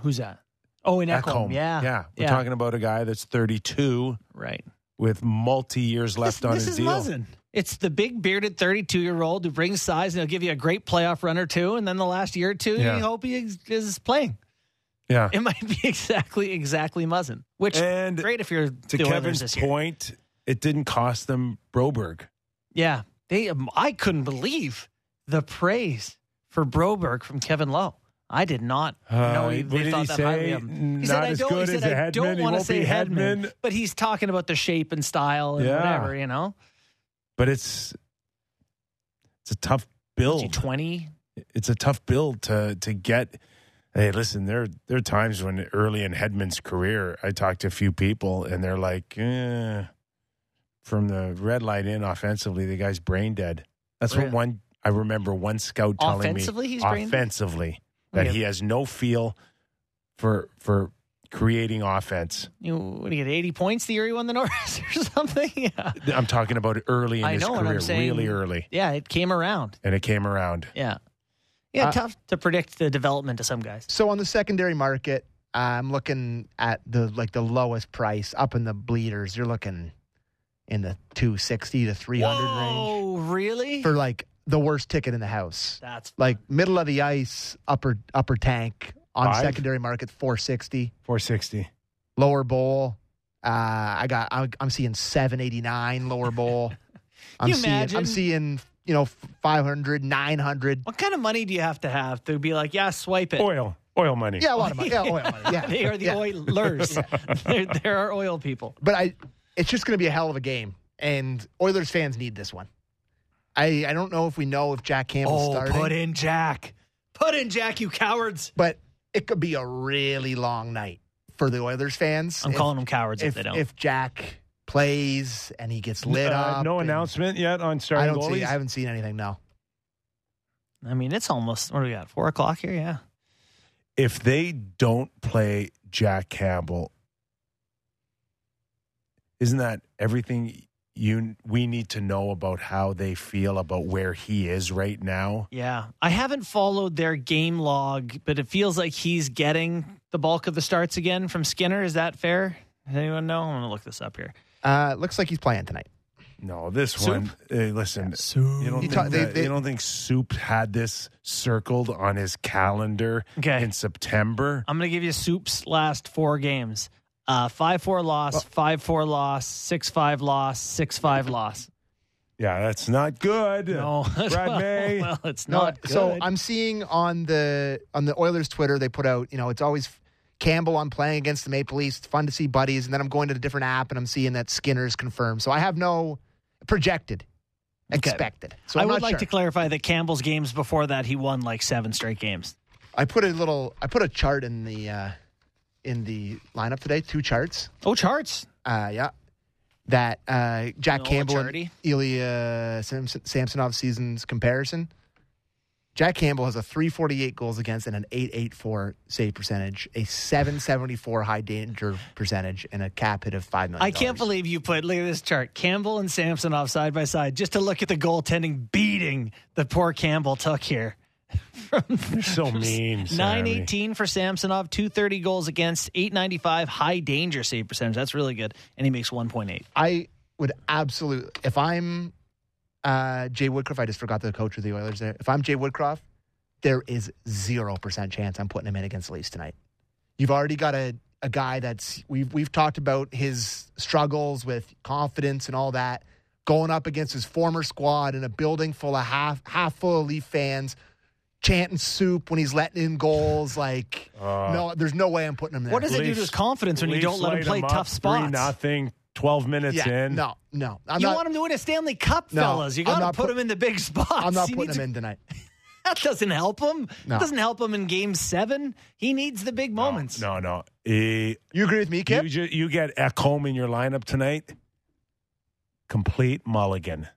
Who's that? Oh, in Ekholm. Ekholm. Yeah. yeah. We're Yeah. talking about a guy that's 32 Right. With multi years left this, on this his is deal. Muzzin. It's the big bearded 32 year old who brings size and he'll give you a great playoff run or two. And then the last year or two, Yeah. you hope he is, playing. Yeah. It might (laughs) be exactly, exactly Muzzin, which And great if you're to Kevin's point, it didn't cost them Broberg. Yeah. They, um, I couldn't believe the praise for Broberg from Kevin Lowe. I did not know Uh, he, they thought he that highly of him. He Not said, I don't, good he as said, a I don't want to say Headman, Hedman. but he's talking about the shape and style and Yeah. whatever, you know? But it's it's a tough build. 20? it's a tough build to to get. Hey, listen, there there are times when early in Hedman's career, I talked to a few people, and they're like, eh, from the red light in offensively, the guy's brain dead. That's what one I remember one scout telling me. Offensively, me. he's brain dead? Offensively, that Okay. he has no feel for for creating offense. You know, what do you get? 80 points the year he won the Norris (laughs) or something? Yeah. I'm talking about early in I his know what I'm career, saying. really early, Yeah, it came around. and it came around. Yeah. Yeah, Uh, tough to predict the development of some guys. So on the secondary market, I'm looking at the like the lowest price up in the bleeders. You're looking in the 260 to 300 range Oh, really? for like the worst ticket in the house. That's Like middle of the ice, upper upper tank on Five? secondary market 460, 460. lower bowl. Uh, I got I'm, I'm seeing 789 lower bowl. (laughs) I'm You seeing imagine? I'm seeing you know 500, 900. what kind of money do you have to have to be like, yeah, swipe it? Oil, oil money. Yeah, a lot of money. Yeah, oil money. (laughs) Yeah, they are the yeah. Oilers. (laughs) there, there are oil people. but I, it's just going to be a hell of a game, and Oilers fans need this one. I, I don't know if we know if Jack Campbell's Oh, starting, put in Jack. Put in Jack, you cowards. but it could be a really long night for the Oilers fans. I'm if, calling them cowards if, if they don't. if Jack plays and he gets lit Uh, up. no announcement yet on I starting don't goalies. see. I haven't seen anything. No. I mean, it's almost, what do we got? Four o'clock here? Yeah. if they don't play Jack Campbell, isn't that everything you we need to know about how they feel about where he is right now? Yeah. I haven't followed their game log, but it feels like he's getting the bulk of the starts again from Skinner. Is that fair? Does anyone know? I'm going to look this up here. Uh, looks like he's playing tonight. No, this Soup? one. Uh, listen, you don't He think ta- they- that- they- you don't think Soup had this circled on his calendar Okay. in September? I'm going to give you Soup's last four games. Uh, 5-4 loss, 5-4 loss, 6-5 loss, 6-5 loss. Yeah, that's not good. No. (laughs) Brad May. well, it's No, not good. so I'm seeing on the on the Oilers Twitter they put out, you know, it's always Campbell on playing against the Maple Leafs, fun to see buddies, and then I'm going to a different app and I'm seeing that Skinner's confirmed. So I have no projected, Okay. expected. So I I'm would not like sure. to clarify that Campbell's games before that, he won like seven straight games. I put a little, I put a chart in the uh, in the lineup today, two charts. Oh, charts. Uh, yeah, that uh, Jack Nola Campbell Charity? and Ilya Samson, Samsonov seasons comparison. Jack Campbell has a 348 goals against and an 884 save percentage, a 774 high danger percentage, and a cap hit of five million. I can't believe you put, look at this chart, Campbell and Samsonov side by side, just to look at the goaltending beating that poor Campbell took here. You're so (laughs) mean. 918 for Samsonov, 230 goals against, 895 high danger save percentage. That's really good. And he makes 1.8. I would absolutely, if I'm uh, Jay Woodcroft, I just forgot the coach of the Oilers there. If I'm Jay Woodcroft, there is 0% chance I'm putting him in against the Leafs tonight. You've already got a, a guy that's we've we've talked about his struggles with confidence and all that going up against his former squad in a building full of half half full of Leaf fans chanting soup when he's letting in goals like no there's no way I'm putting him there. What does it do to his confidence when you don't let him light play up, tough spots? Three nothing. Twelve minutes yeah, in. No, no. I'm you not, want him to win a Stanley Cup, No, fellas. You I'm got to put put- him in the big spots. I'm not He putting needs him in tonight. (laughs) That doesn't help him. No. Doesn't help him in Game Seven. He needs the big moments. No, no. Eh, You agree with me, Kip? you, ju- you get Ekholm in your lineup tonight. Complete mulligan.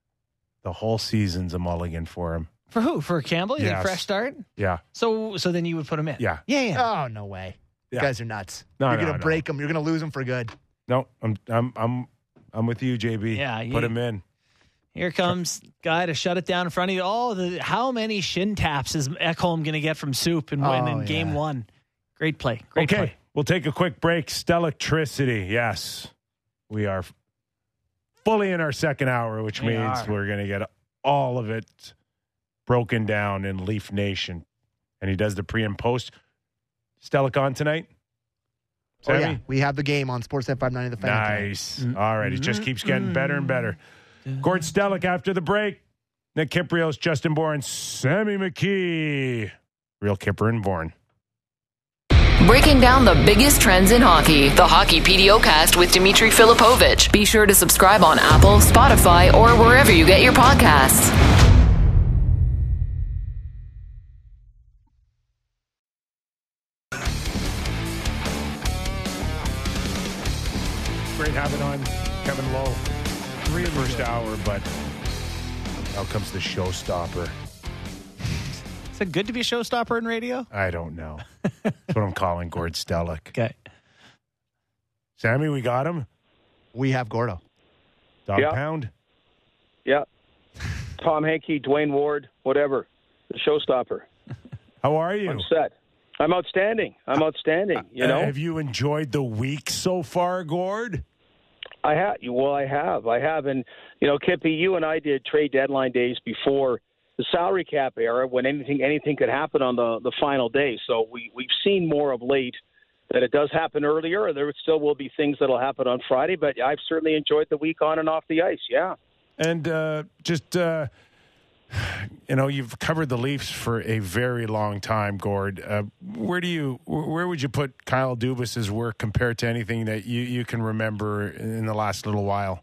The whole season's a mulligan for him. For who? For Campbell? You think Yes. fresh start. Yeah. So, so then you would put him in. Yeah. yeah, yeah. Oh no way! Yeah. You guys are nuts. No, You're no, gonna no. break him. You're gonna lose him for good. No, I'm I'm I'm I'm with you, JB. Yeah, you- Put him in. Here comes guy to shut it down in front of you. Oh, the how many shin taps is Ekholm going to get from Soup and win Oh, in Game yeah. One? Great play. Great okay. play. We'll take a quick break. Stellectricity. Yes. We are fully in our second hour, which We means are. we're going to get all of it broken down in Leaf Nation. And he does the pre and post. Stellic on tonight? Oh, yeah. We have the game on Sportsnet 590 The Fan. tonight. Nice. All right. It just keeps getting better and better. Gord Stellick after the break. Nick Kypreos, Justin Bourne, Sammy McKee. Real Kipper and Bourne. Breaking down the biggest trends in hockey. The Hockey PDO cast with Dimitri Filipovic. Be sure to subscribe on Apple, Spotify, or wherever you get your podcasts. Now comes the showstopper. Is it good to be a showstopper in radio? I don't know. That's what I'm calling Gord Stellick. (laughs) Okay. Sammy, we got him. We have Gordo. Dog Yeah. pound. Yeah. Tom Hankey, Dwayne Ward, whatever. The showstopper How are you? I'm set. I'm outstanding. I'm outstanding. You Uh, know, have you enjoyed the week so far, Gord? I have. Well, I have. I have. And you know, Kippy, you and I did trade deadline days before the salary cap era, when anything anything could happen on the the final day. So we we've seen more of late that it does happen earlier. There still will be things that'll happen on Friday, but I've certainly enjoyed the week on and off the ice. Yeah. And uh, just, uh, you know, you've covered the Leafs for a very long time, Gord. Uh, where do you, where would you put Kyle Dubas's work compared to anything that you, you can remember in the last little while?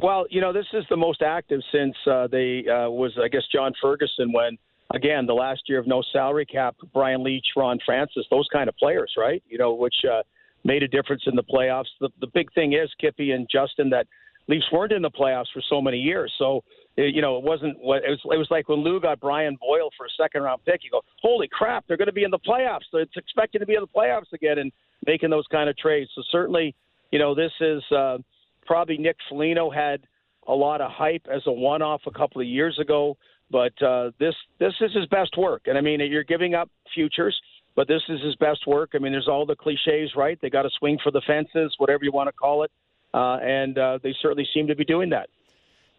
Well, you know, this is the most active since uh, they uh, was, I guess, John Ferguson. When again, the last year of no salary cap, Brian Leetch, Ron Francis, those kind of players, right? You know, which uh, made a difference in the playoffs. The, the big thing is Kippy and Justin that Leafs weren't in the playoffs for so many years. So, uh, you know, it wasn't what it was. It was like when Lou got Brian Boyle for a second round pick. You go, holy crap, they're going to be in the playoffs. It's expected to be in the playoffs again, and making those kind of trades. So certainly, you know, this is. Uh, probably Nick Foligno had a lot of hype as a one-off a couple of years ago, but uh, this this is his best work. And I mean, you're giving up futures, but this is his best work. I mean, there's all the cliches, right? They got to swing for the fences, whatever you want to call it, uh, and uh, they certainly seem to be doing that.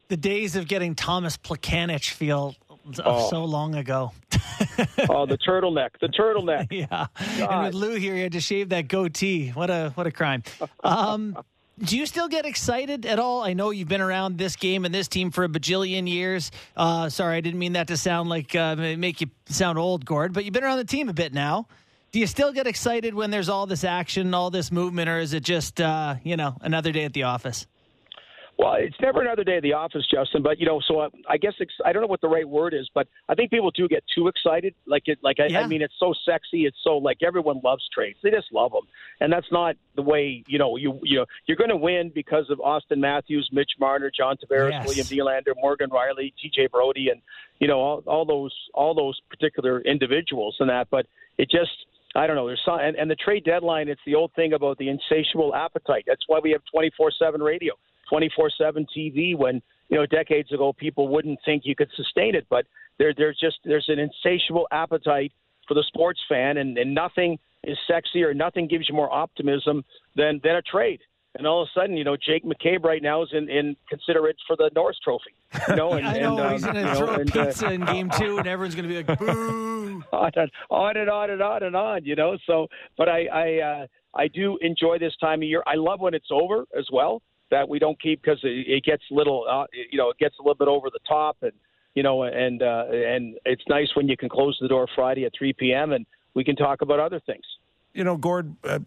The days of getting Thomas Plekanec feel Oh. so long ago. (laughs) oh, the turtleneck, the turtleneck. (laughs) yeah. And with Lou here, he had to shave that goatee. What a what a crime. Um, do you still get excited at all? I know you've been around this game and this team for a bajillion years. Uh, sorry, I didn't mean that to sound like uh, make you sound old, Gord. But you've been around the team a bit now. Do you still get excited when there's all this action, all this movement, or is it just uh, you know another day at the office? Well, it's never another day at the office, Justin. But you know, so I, I guess ex- I don't know what the right word is, but I think people do get too excited. Like it, like I, Yeah. I mean, it's so sexy. It's so like everyone loves trades. They just love them, and that's not the way. You know, you you know, you're going to win because of Auston Matthews, Mitch Marner, John Tavares, Yes. William Nylander, Morgan Rielly, T.J. Brodie, and you know all, all those all those particular individuals and that. But it just I don't know. There's some, and, and the trade deadline. It's the old thing about the insatiable appetite. That's why we have 24/7 radio, 24/7 TV. When you know decades ago, people wouldn't think you could sustain it, but there, there's just there's an insatiable appetite for the sports fan, and, and nothing is sexier, nothing gives you more optimism than than a trade. and all of a sudden, you know, Jake McCabe right now is in, in considerate for the Norris Trophy. You know, (laughs) and, I know and, he's um, going to you throw know, a and, uh, pizza in game (laughs) two, and everyone's going to be like, "Boo!" (laughs) on and on and on and on and on. You know, so but I I uh, I do enjoy this time of year. I love when it's over as well. That we don't keep because it, it gets little, uh, you know, it gets a little bit over the top, and you know, and uh, and it's nice when you can close the door Friday at 3 p.m. and we can talk about other things. You know, Gord, uh, you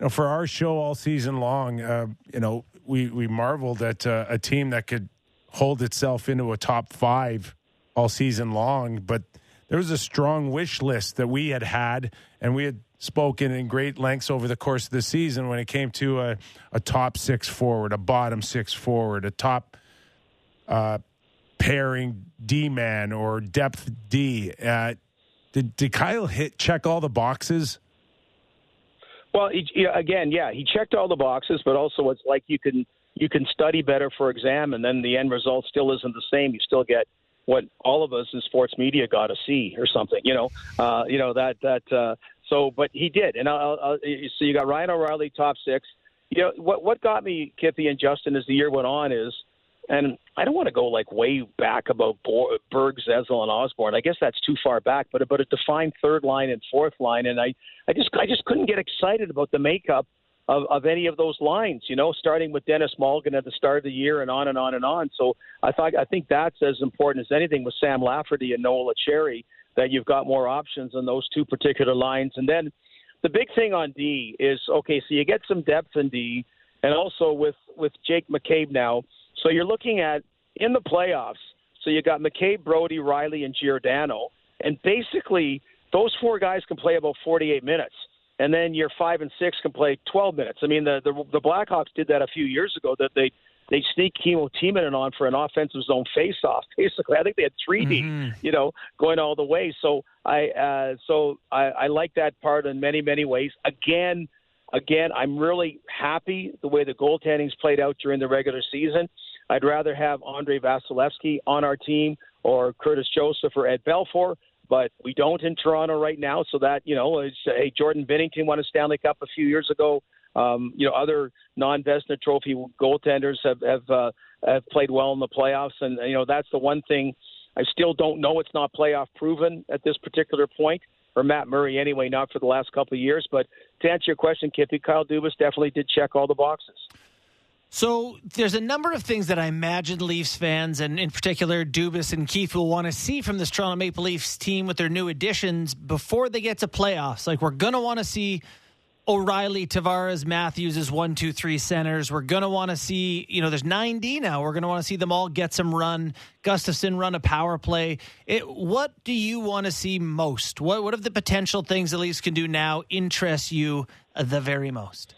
know, for our show all season long, uh, you know, we we marveled at uh, a team that could hold itself into a top five all season long, but there was a strong wish list that we had had, and we had spoken in great lengths over the course of the season when it came to a, a top six forward, a bottom six forward, a top uh, pairing D man or depth D. Uh, did, did Kyle hit check all the boxes? Well, he, again, yeah, he checked all the boxes, but also it's like you can you can study better for exam, and then the end result still isn't the same. You still get what all of us in sports media got to see or something, you know, uh, you know that that. Uh, so, but he did, and I'll, I'll, so you got Ryan O'Reilly top six. You know what? What got me, Kippy and Justin, as the year went on is, and I don't want to go like way back about Bo- Berg, Zezel, and Osborne. I guess that's too far back, but but a defined third line and fourth line, and I I just I just couldn't get excited about the makeup of, of any of those lines, you know, starting with Denis Malgin at the start of the year and on and on and on. So I thought I think that's as important as anything with Sam Lafferty and Noel Acciari that you've got more options on those two particular lines. And then the big thing on D is okay, so you get some depth in D and also with with Jake McCabe now. So you're looking at in the playoffs. So you got McCabe, Brodie, Rielly, and Giordano, and basically those four guys can play about 48 minutes and then your five and six can play 12 minutes. I mean, the the, the Blackhawks did that a few years ago. That they they sneak Kimo Timonen on for an offensive zone faceoff. (laughs) Basically, I think they had 3 D, Mhm. you know, going all the way. So I uh, so I, I like that part in many many ways. Again, again, I'm really happy the way the goaltending's played out during the regular season. I'd rather have Andrei Vasilevskiy on our team or Curtis Joseph or Ed Belfour but we don't in Toronto right now. So that you know, it's, hey, Jordan Binnington won a Stanley Cup a few years ago. Um, you know, other non-Vezina Trophy goaltenders have have, uh, have played well in the playoffs, and you know that's the one thing I still don't know. It's not playoff proven at this particular point, or Matt Murray anyway, not for the last couple of years. But to answer your question, Kippy, Kyle Dubas definitely did check all the boxes. So there's a number of things that I imagine Leafs fans, and in particular Dubas and Keefe, will want to see from this Toronto Maple Leafs team with their new additions before they get to playoffs. Like we're gonna want to see O'Reilly, Tavares, Matthews as one, two, three centers. We're gonna want to see, you know, there's nine D now. We're gonna want to see them all get some run. Gustafsson run a power play. It, what do you want to see most? What what of the potential things the Leafs can do now interests you the very most?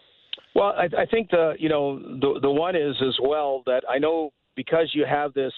Well, I, I think the you know the the one is as well that I know because you have this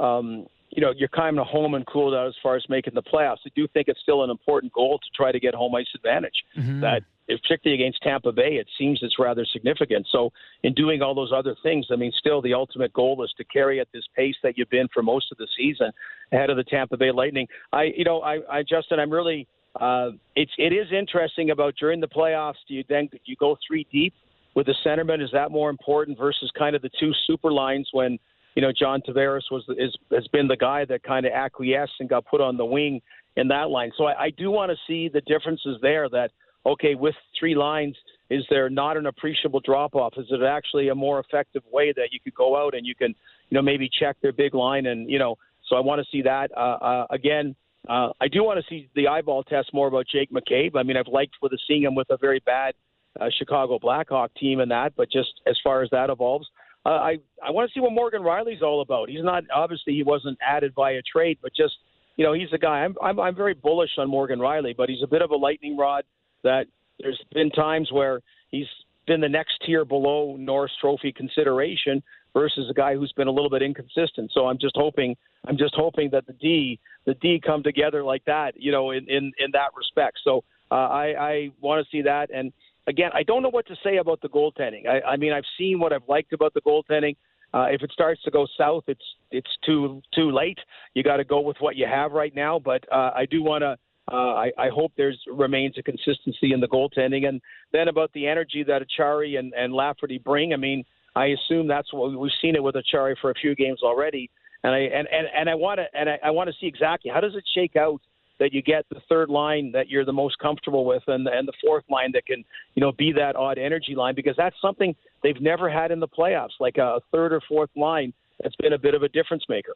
um, you know you're kind of home and cooled out as far as making the playoffs. I do think it's still an important goal to try to get home ice advantage. That if particularly against Tampa Bay, it seems it's rather significant. So in doing all those other things, I mean, still the ultimate goal is to carry at this pace that you've been for most of the season ahead of the Tampa Bay Lightning. I you know I, I Justin, I'm really uh, it's it is interesting about during the playoffs. Do you then you go three deep? with the centerman? Is that more important versus kind of the two super lines when you know John Tavares was is, has been the guy that kind of acquiesced and got put on the wing in that line? So I, I do want to see the differences there. That okay, with three lines, is there not an appreciable drop off? Is it actually a more effective way that you could go out and you can you know maybe check their big line and you know? So I want to see that uh, uh, again. Uh, I do want to see the eyeball test more about Jake McCabe. I mean, I've liked with seeing him with a very bad uh, Chicago Blackhawk team and that, but just as far as that evolves, uh, I I want to see what Morgan Rielly's all about. He's not obviously he wasn't added via trade, but just you know he's a guy. I'm I'm I'm very bullish on Morgan Rielly, but he's a bit of a lightning rod. That there's been times where he's been the next tier below Norris Trophy consideration versus a guy who's been a little bit inconsistent. So I'm just hoping I'm just hoping that the D the D come together like that, you know, in in, in that respect. So uh, I I want to see that and again, I don't know what to say about the goaltending. I, I mean, I've seen what I've liked about the goaltending. Uh, if it starts to go south, it's it's too too late. You got to go with what you have right now. But uh, I do want to Uh, I, I hope there's remains a consistency in the goaltending, and then about the energy that Acciari and, and Lafferty bring. I mean, I assume that's what we've seen it with Acciari for a few games already, and I and and, and I want to and I, I want to see exactly how does it shake out that you get the third line that you're the most comfortable with, and and the fourth line that can you know be that odd energy line because that's something they've never had in the playoffs, like a third or fourth line that's been a bit of a difference maker.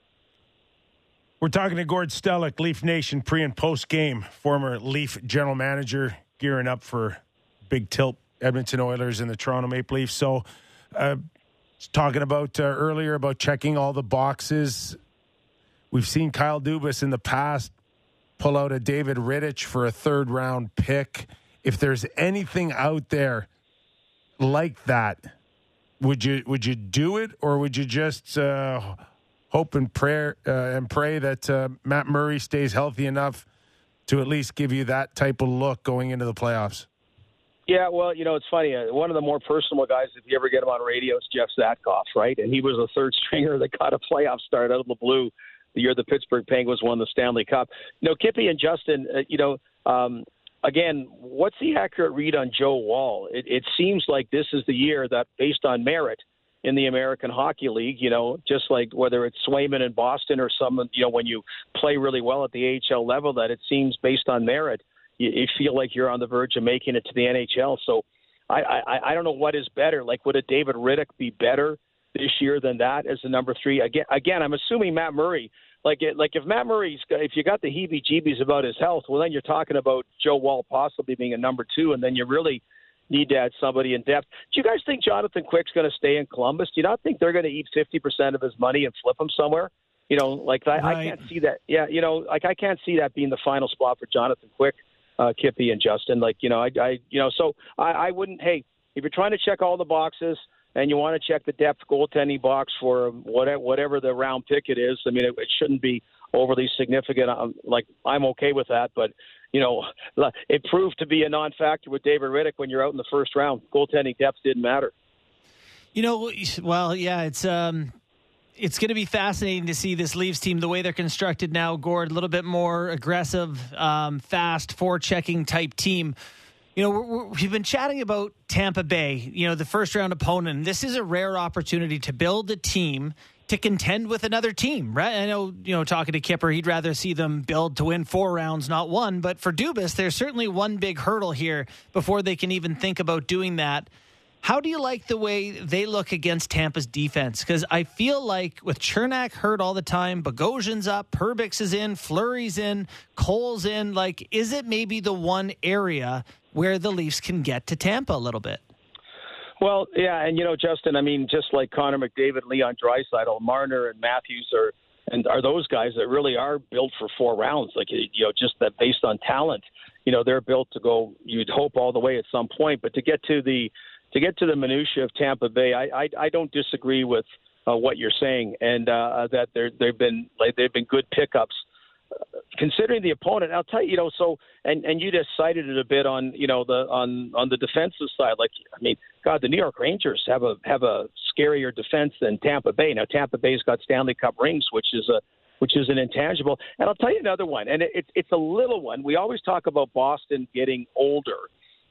We're talking to Gord Stellick, Leaf Nation pre and post game, former Leaf general manager, gearing up for big tilt Edmonton Oilers and the Toronto Maple Leafs. So, uh, talking about uh, earlier about checking all the boxes. We've seen Kyle Dubas in the past pull out a David Rittich for a third round pick. If there's anything out there like that, would you would you do it or would you just uh, hope and pray uh, and pray that uh, Matt Murray stays healthy enough to at least give you that type of look going into the playoffs? Yeah, well, you know, it's funny. Uh, one of the more personal guys, if you ever get him on radio, is Jeff Zatkoff, right? And he was a third stringer that got a playoff start out of the blue the year the Pittsburgh Penguins won the Stanley Cup. You know, Kippy and Justin, uh, you know, um, again, what's the accurate read on Joe Woll? It, it seems like this is the year that, based on merit, in the American Hockey League, you know, just like whether it's Swayman in Boston or some, you know, when you play really well at the AHL level, that it seems based on merit, you, you feel like you're on the verge of making it to the NHL. So I, I, I don't know what is better. Like, would a David Rittich be better this year than that as the number three? Again, again, I'm assuming Matt Murray. Like, it, like if Matt Murray's, if you got the heebie-jeebies about his health, well, then you're talking about Joe Woll possibly being a number two, and then you really need to add somebody in depth. Do you guys think Jonathan Quick's going to stay in Columbus? Do you not think they're going to eat 50% of his money and flip him somewhere? You know, like I, right. I can't see that. Yeah, you know, like I can't see that being the final spot for Jonathan Quick, uh, Kippy, and Justin. Like, you know, I, I you know, so I, I wouldn't. Hey, if you're trying to check all the boxes and you want to check the depth goaltending box for whatever the round pick it is, I mean, it, it shouldn't be overly significant. Um, like I'm okay with that, but you know, (laughs) it proved to be a non-factor with David Rittich when you're out in the first round. Goaltending depth didn't matter. You know, well, yeah, it's um, it's going to be fascinating to see this Leafs team the way they're constructed now. Gord, a little bit more aggressive, um, fast, forechecking type team. You know, we have been chatting about Tampa Bay. You know, the first round opponent. This is a rare opportunity to build a team to contend with another team, right? I know, you know, talking to Kipper, he'd rather see them build to win four rounds, not one. But for Dubas, there's certainly one big hurdle here before they can even think about doing that. How do you like the way they look against Tampa's defense? Because I feel like with Cernak hurt all the time, Bogosian's up, Perbix is in, Fleury's in, Cole's in. Like, is it maybe the one area where the Leafs can get to Tampa a little bit? Well, yeah, and you know, Justin, I mean, just like Connor McDavid, Leon Draisaitl, Marner, and Matthews are, and are those guys that really are built for four rounds? Like you know, just that based on talent, you know, they're built to go. You'd hope all the way at some point, but to get to the to get to the minutia of Tampa Bay, I I, I don't disagree with uh, what you're saying, and uh, that there they've been like they've been good pickups considering the opponent, I'll tell you, you know, so and and you just cited it a bit on, you know, the on on the defensive side. Like, I mean, God, the New York Rangers have a have a scarier defense than Tampa Bay. Now, Tampa Bay's got Stanley Cup rings, which is a which is an intangible. And I'll tell you another one, and it, it's a little one. We always talk about Boston getting older.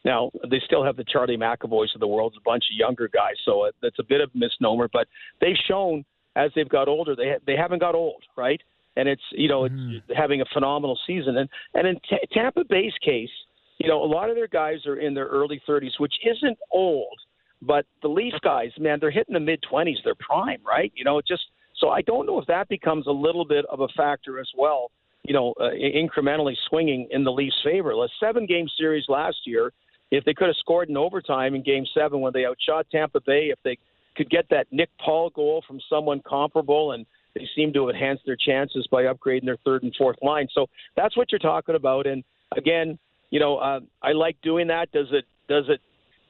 Now they still have the Charlie McAvoys of the world, a bunch of younger guys, so uh, that's a bit of a misnomer. But they've shown as they've got older, they ha- they haven't got old, right? And it's you know it's mm. having a phenomenal season. And and in T- Tampa Bay's case, you know, a lot of their guys are in their early 30s, which isn't old, but the Leaf guys, man, they're hitting the mid 20s, they're prime, right? You know, just so I don't know if that becomes a little bit of a factor as well. You know, uh, incrementally swinging in the Leafs' favor. A seven-game series last year. If they could have scored in overtime in Game Seven when they outshot Tampa Bay, if they could get that Nick Paul goal from someone comparable and they seem to enhance their chances by upgrading their third and fourth line. So that's what you're talking about. And again, you know, uh, I like doing that. Does it does it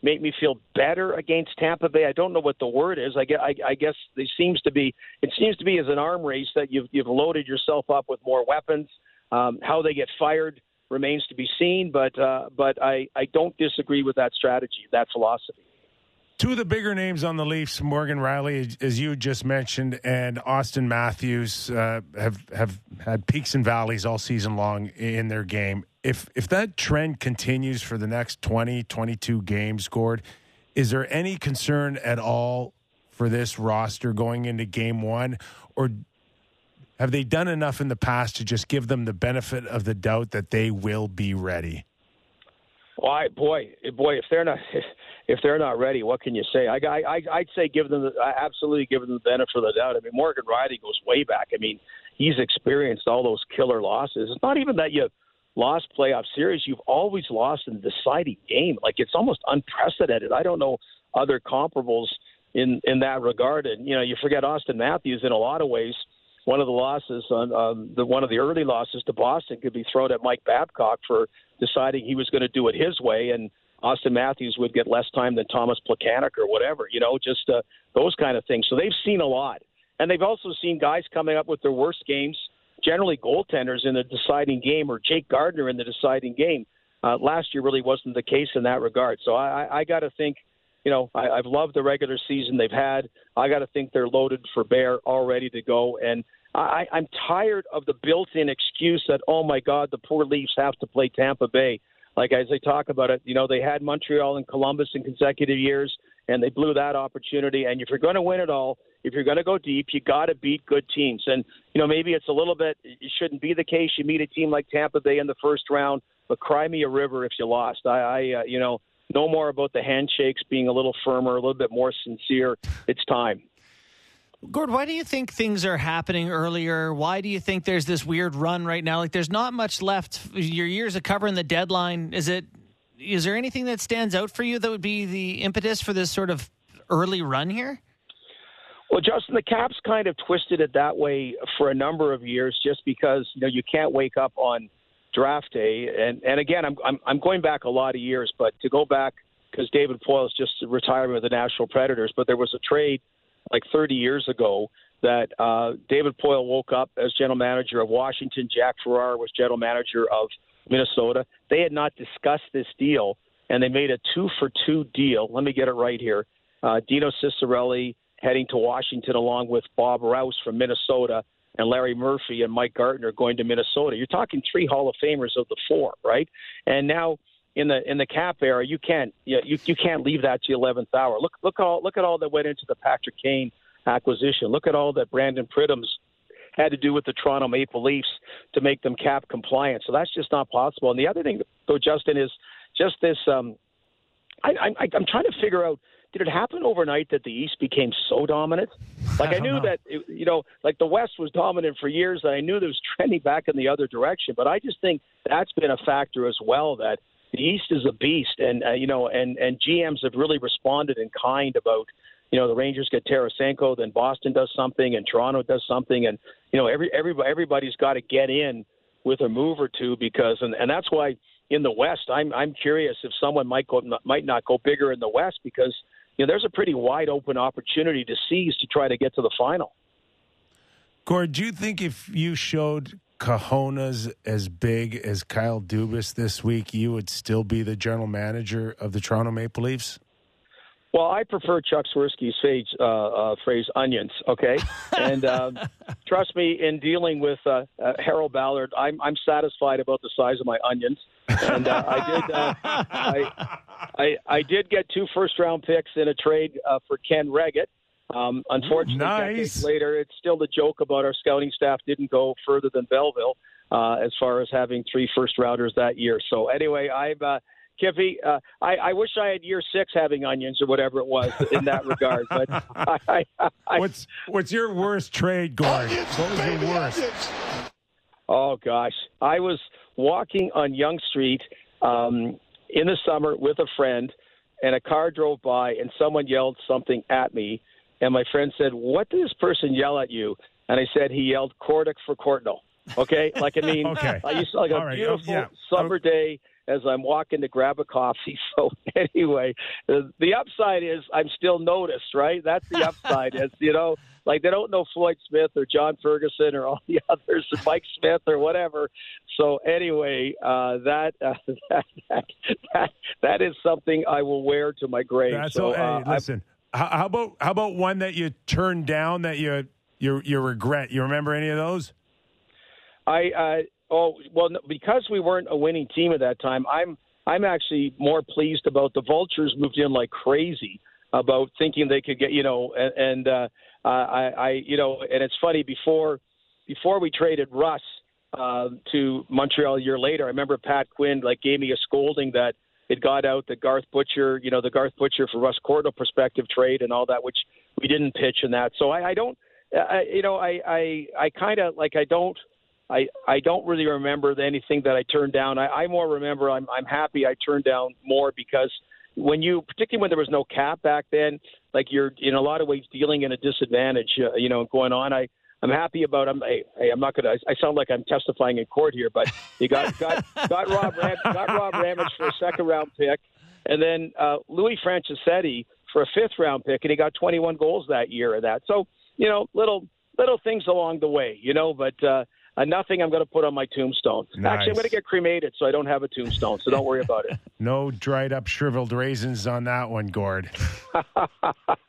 make me feel better against Tampa Bay? I don't know what the word is. I guess, I, I guess it seems to be it seems to be as an arm race that you've you've loaded yourself up with more weapons. Um, how they get fired remains to be seen, but uh, but I I don't disagree with that strategy, that philosophy. Two of the bigger names on the Leafs, Morgan Rielly, as you just mentioned, and Auston Matthews, uh, have have had peaks and valleys all season long in their game. If if that trend continues for the next 20, 22 games, Gord, is there any concern at all for this roster going into Game One, or have they done enough in the past to just give them the benefit of the doubt that they will be ready? Why, boy, boy, if they're not (laughs) if they're not ready, what can you say? I, I, I'd say give them the, absolutely give them the benefit of the doubt. I mean, Morgan Rielly goes way back. I mean, he's experienced all those killer losses. It's not even that you lost playoff series; you've always lost in the deciding game. Like it's almost unprecedented. I don't know other comparables in in that regard. And you know, you forget Auston Matthews in a lot of ways. One of the losses on um, the one of the early losses to Boston could be thrown at Mike Babcock for deciding he was going to do it his way, and Auston Matthews would get less time than Thomas Plekanec or whatever. You know, just uh, those kind of things. So they've seen a lot, and they've also seen guys coming up with their worst games. Generally, goaltenders in the deciding game, or Jake Gardiner in the deciding game. Uh, last year really wasn't the case in that regard. So I, I, I got to think you know, I, I've loved the regular season they've had. I got to think they're loaded for bear, all ready to go. And I, I'm tired of the built-in excuse that, oh my God, the poor Leafs have to play Tampa Bay. Like as they talk about it, you know, they had Montreal and Columbus in consecutive years, and they blew that opportunity. And if you're going to win it all, if you're going to go deep, you got to beat good teams. And you know, maybe it's a little bit. It shouldn't be the case. You meet a team like Tampa Bay in the first round, but cry me a river if you lost. I, I uh, you know, no more about the handshakes being a little firmer, a little bit more sincere. It's time. Gord, why do you think things are happening earlier? Why do you think there's this weird run right now? Like, there's not much left. Your years of covering the deadline. Is it? Is there anything that stands out for you that would be the impetus for this sort of early run here? Well, Justin, the Caps kind of twisted it that way for a number of years, just because you know you can't wake up on draft day. And and again, I'm I'm, I'm going back a lot of years, but to go back because David Poile's just retired with the National Predators, but there was a trade like 30 years ago that uh, David Poile woke up as general manager of Washington. Jack Ferreira was general manager of Minnesota. They had not discussed this deal, and they made a two for two deal. Let me get it right here. Uh, Dino Ciccarelli heading to Washington along with Bob Rouse from Minnesota and Larry Murphy and Mike Gartner going to Minnesota. You're talking three Hall of Famers of the four, right? And now in the in the cap era, you can't you you, you can't leave that to the eleventh hour. Look look all look at all that went into the Patrick Kane acquisition. Look at all that Brandon Pridham's had to do with the Toronto Maple Leafs to make them cap compliant. So that's just not possible. And the other thing, though, Justin, is just this. Um, I, I, I'm trying to figure out did it happen overnight that the East became so dominant? Like I, I knew know. that it, you know, like the West was dominant for years, and I knew it was (laughs) trending back in the other direction. But I just think that's been a factor as well. That the East is a beast, and uh, you know, and and GMs have really responded in kind about. You know, the Rangers get Tarasenko, then Boston does something, and Toronto does something, and you know, every every everybody's got to get in with a move or two because, and and that's why in the West, I'm I'm curious if someone might go might not go bigger in the West because you know, there's a pretty wide open opportunity to seize to try to get to the final. Gord, do you think if you showed cojones as big as Kyle Dubas this week, you would still be the general manager of the Toronto Maple Leafs? Well, I prefer Chuck Swirsky's phrase, uh, uh, phrase onions, okay? (laughs) And um, trust me, in dealing with uh, uh, Harold Ballard, I'm, I'm satisfied about the size of my onions. And uh, I did uh, I, I, I did get two first round picks in a trade for Ken Wregget. Um, unfortunately, nice. decades later, it's still the joke about our scouting staff didn't go further than Belleville as far as having three first routers that year. So anyway, I've Kiffy, uh, I, I wish I had year six having onions or whatever it was in that regard. But (laughs) I, I, I, what's what's your worst trade, Gord? What was your worst? Oh gosh, I was walking on Yonge Street um, in the summer with a friend, and a car drove by, and someone yelled something at me, and my friend said, "What did this person yell at you?" And I said, "He yelled Kordic for Courtnall." Okay, like I mean, (laughs) okay. I used to, like a right. beautiful yeah. summer day as I'm walking to grab a coffee. (laughs) So anyway, the, the upside is I'm still noticed, right? That's the upside. is you know, like they don't know Floyd Smith or John Ferguson or all the (laughs) others, or Mike Smith or whatever. So anyway, uh, that, uh, that that that that is something I will wear to my grave. That's so all, hey, uh, listen. How, about how about one that you turned down that you you you regret? You remember any of those? I uh, oh well because we weren't a winning team at that time. I'm I'm actually more pleased about the Vultures moved in like crazy about thinking they could get you know and, and uh, I I you know and it's funny before before we traded Russ uh, to Montreal a year later. I remember Pat Quinn like gave me a scolding that it got out the Garth Butcher you know the Garth Butcher for Russ Courtnall perspective trade and all that which we didn't pitch in that. So I, I don't I, you know I I I kind of like I don't. I, I don't really remember anything that I turned down. I, I more remember I'm I'm happy I turned down more because when you particularly when there was no cap back then, like you're in a lot of ways dealing in a disadvantage, uh, you know, going on. I I'm happy about. I'm I, I'm not gonna. I sound like I'm testifying in court here, but you got got got Rob Ram, got Rob Ramage for a second round pick, and then uh, Louis Franceschetti for a fifth round pick, and he got 21 goals that year of that. So you know, little little things along the way, you know, but. uh uh, nothing I'm going to put on my tombstone. Actually, I'm going to get cremated, so I don't have a tombstone. So don't worry about it. (laughs) No dried up shriveled raisins on that one, Gord. (laughs)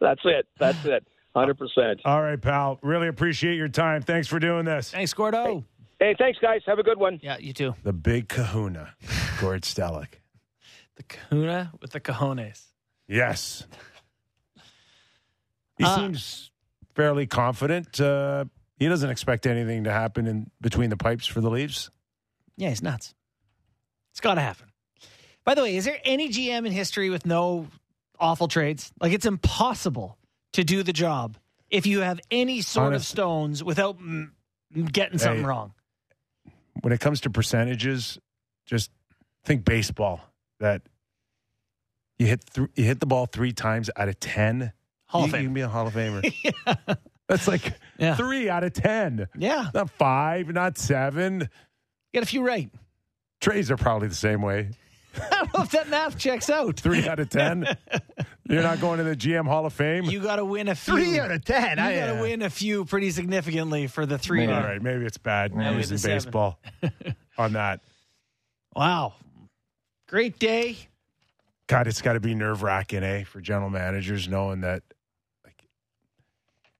That's it. That's it. Hundred percent. All right, pal. Really appreciate your time. Thanks for doing this. Thanks, Gordo. Hey, thanks, guys. Have a good one. Yeah, you too. The big kahuna, Gord Stellick. (laughs) The kahuna with the cojones. Yes. He Uh, seems fairly confident. Uh, he doesn't expect anything to happen in between the pipes for the Leafs. Yeah, he's nuts. It's got to happen. By the way, is there any GM in history with no awful trades? Like it's impossible to do the job if you have any sort of stones without mm, getting something Hey. wrong. When it comes to percentages, just think baseball. That you hit th- you hit the ball three times out of ten. Hall you, of you Fame. can be a Hall of Famer. (laughs) yeah. That's like Yeah. three out of ten. Yeah, Not five, not seven. get a few right. Trays are probably the same way. (laughs) I don't know if that math checks out. Three out of ten. (laughs) You're not going to the GM Hall of Fame. You got to win a few. Three out of ten. You I, got to uh, win a few pretty significantly for the three. All right, maybe it's bad Maybe news the in baseball (laughs) on that. Wow, great day. God, it's got to be nerve wracking, eh, for general managers knowing that like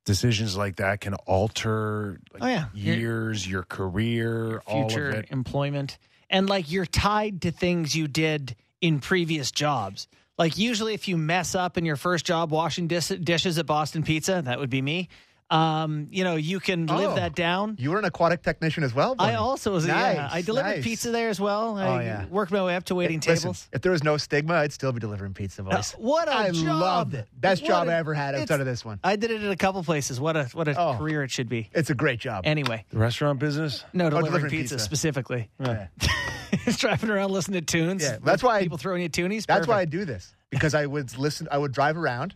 decisions like that can alter like, Oh, yeah. Your- years, your career, all of future it. employment and like you're tied to things you did in previous jobs. Like usually if you mess up in your first job washing dis- dishes at boston pizza that would be me um, you know you can live Oh. that down You were an aquatic technician as well. i also was nice, yeah i delivered nice. pizza there as well i Oh, yeah. worked my way up to waiting Listen, tables if there was no stigma, I'd still be delivering pizza, boys. Uh, what a I job. loved it. Best What job a- I ever had outside of this one. i did it at a couple places what a what a Oh. career it should be It's a great job. anyway The restaurant business? no delivering, delivering pizza, pizza. specifically Yeah. (laughs) driving around listening to tunes Yeah, that's why I- people throwing you tunes That's why I do this because I would listen. I would drive around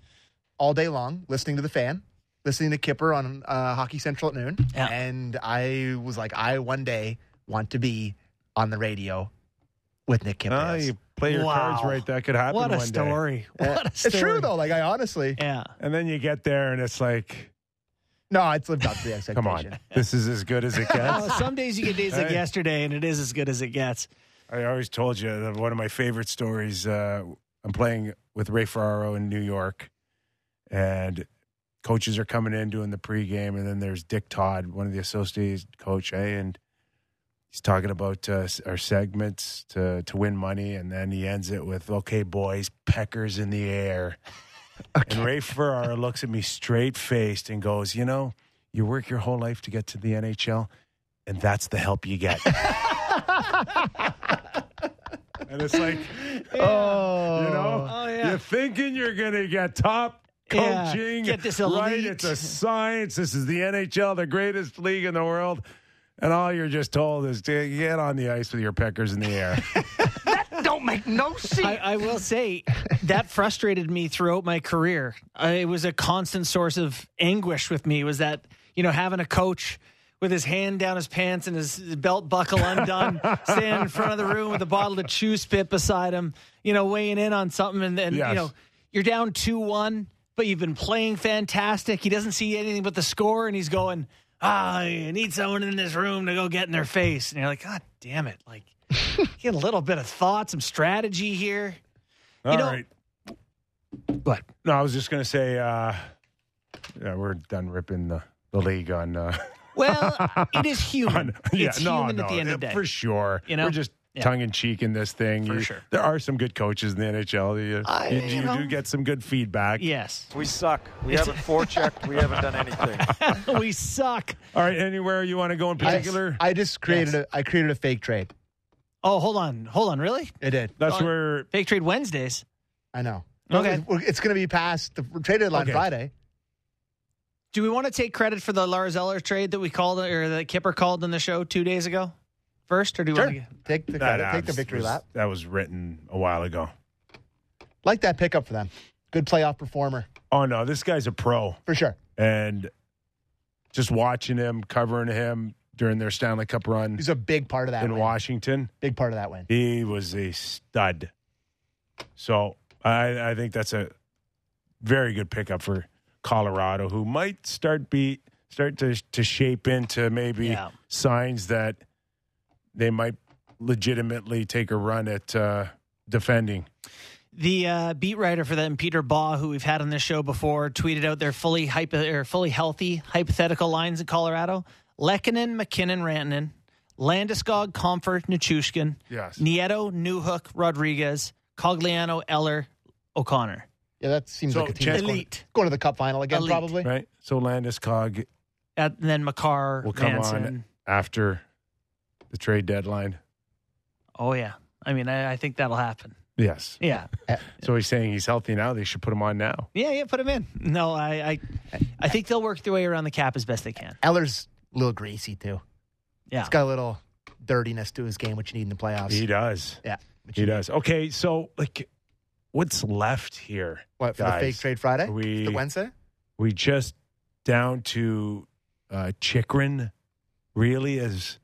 all day long, listening to the fan, listening to Kipper on uh, Hockey Central at noon, Yeah. and I was like, I one day want to be on the radio with Nick Kipper. Oh, you play your Wow. cards right. That could happen What a one day. story. (laughs) What a story. it's true though. Like I honestly, Yeah. And then you get there and it's like, no, it's lived up to the expectation. (laughs) come on, this is as good as it Oh, gets. some days you get days like yesterday, and it is as good as it gets. I always told you that one of my favorite stories. Uh, I'm playing with Ray Ferraro in New York, and coaches are coming in doing the pregame, and then there's Dick Todd, one of the associate coach, eh, and he's talking about uh, our segments to to win money, and then he ends it with, "Okay, boys, peckers in the air." (laughs) And Ray Ferraro looks at me straight faced and goes, "You know, you work your whole life to get to the NHL, and that's the help you get." (laughs) and it's like, Oh, you know, Oh, yeah. you're thinking you're going to get top Yeah, coaching, get this right? It's a science. This is the NHL, the greatest league in the world. And all you're just told is to get on the ice with your peckers in the air. (laughs) That don't make no sense. I, I will say that frustrated me throughout my career. Uh, it was a constant source of anguish with me. Was that you know having a coach with his hand down his pants and his belt buckle undone, (laughs) standing in front of the room with a bottle of chew spit beside him, you know, weighing in on something. And then, Yes. you know, you're down 2 1, but you've been playing fantastic. He doesn't see anything but the score, and he's going, ah, I need someone in this room to go get in their face. And you're like, God damn it. Like, (laughs) get a little bit of thought, some strategy here. All know- right. What? No, I was just going to say, uh, yeah, we're done ripping the, the league on. Uh, Well, (laughs) it is human. on (laughs) yeah, it's no, human no, at the end of the day. for sure. You know? we're just Yeah. tongue in cheek in this thing. For You- sure. there are some good coaches in the NHL. You, I- you, you you know. do get some good feedback. Yes. We suck. We It's- haven't forechecked. We haven't done anything. (laughs) we suck. All right, anywhere you want to go in particular? I just created Yes. a I created a fake trade. Oh, hold on. Hold on. Really? It did. That's Oh, where Fake Trade Wednesdays. I know. Okay. It's, it's going to be past the trade deadline Okay. Friday. Do we want to take credit for the Lars Eller trade that we called or that Kipper called in the show two days ago first? Or do we Sure. want to Take the credit, take the victory was- lap. That was written a while ago. Like that pickup for them. Good playoff performer Oh no, this guy's a pro, for sure. and just watching him, covering him during their Stanley Cup run He's a big part of that. in win. Washington, Big part of that win. he was a stud. So I, I think that's a very good pickup for Colorado, who might start be start to to shape into maybe Yeah. signs that they might legitimately take a run at uh, defending. the uh, beat writer for them, Peter Baugh, who we've had on this show before, tweeted out their fully hypo, or fully healthy hypothetical lines in Colorado: Lehkonen, MacKinnon, Rantanen, Landeskog, Compher, Nichushkin, Yes. Nieto, Newhook, Rodrigues, Cogliano, Eller, O'Connor. Yeah, that seems So, like a team Jan- that's going, Elite. going to the Cup final again, Elite. probably. Right. So Landeskog And then Makar, will come Manson. on after the trade deadline. Oh yeah, I mean, I, I think that'll happen. Yes. Yeah, So he's saying he's healthy now. They should put him on now. yeah, yeah. Put him in. No, I, I, I think they'll work their way around the cap as best they can. Eller's a little greasy too. Yeah. He's got a little dirtiness to his game, which you need in the playoffs. He does. yeah, which He you need. does. Okay. So like, what's left here? What for guys? the fake trade Friday? We the Wednesday? we just down to uh, Chychrun. Really, as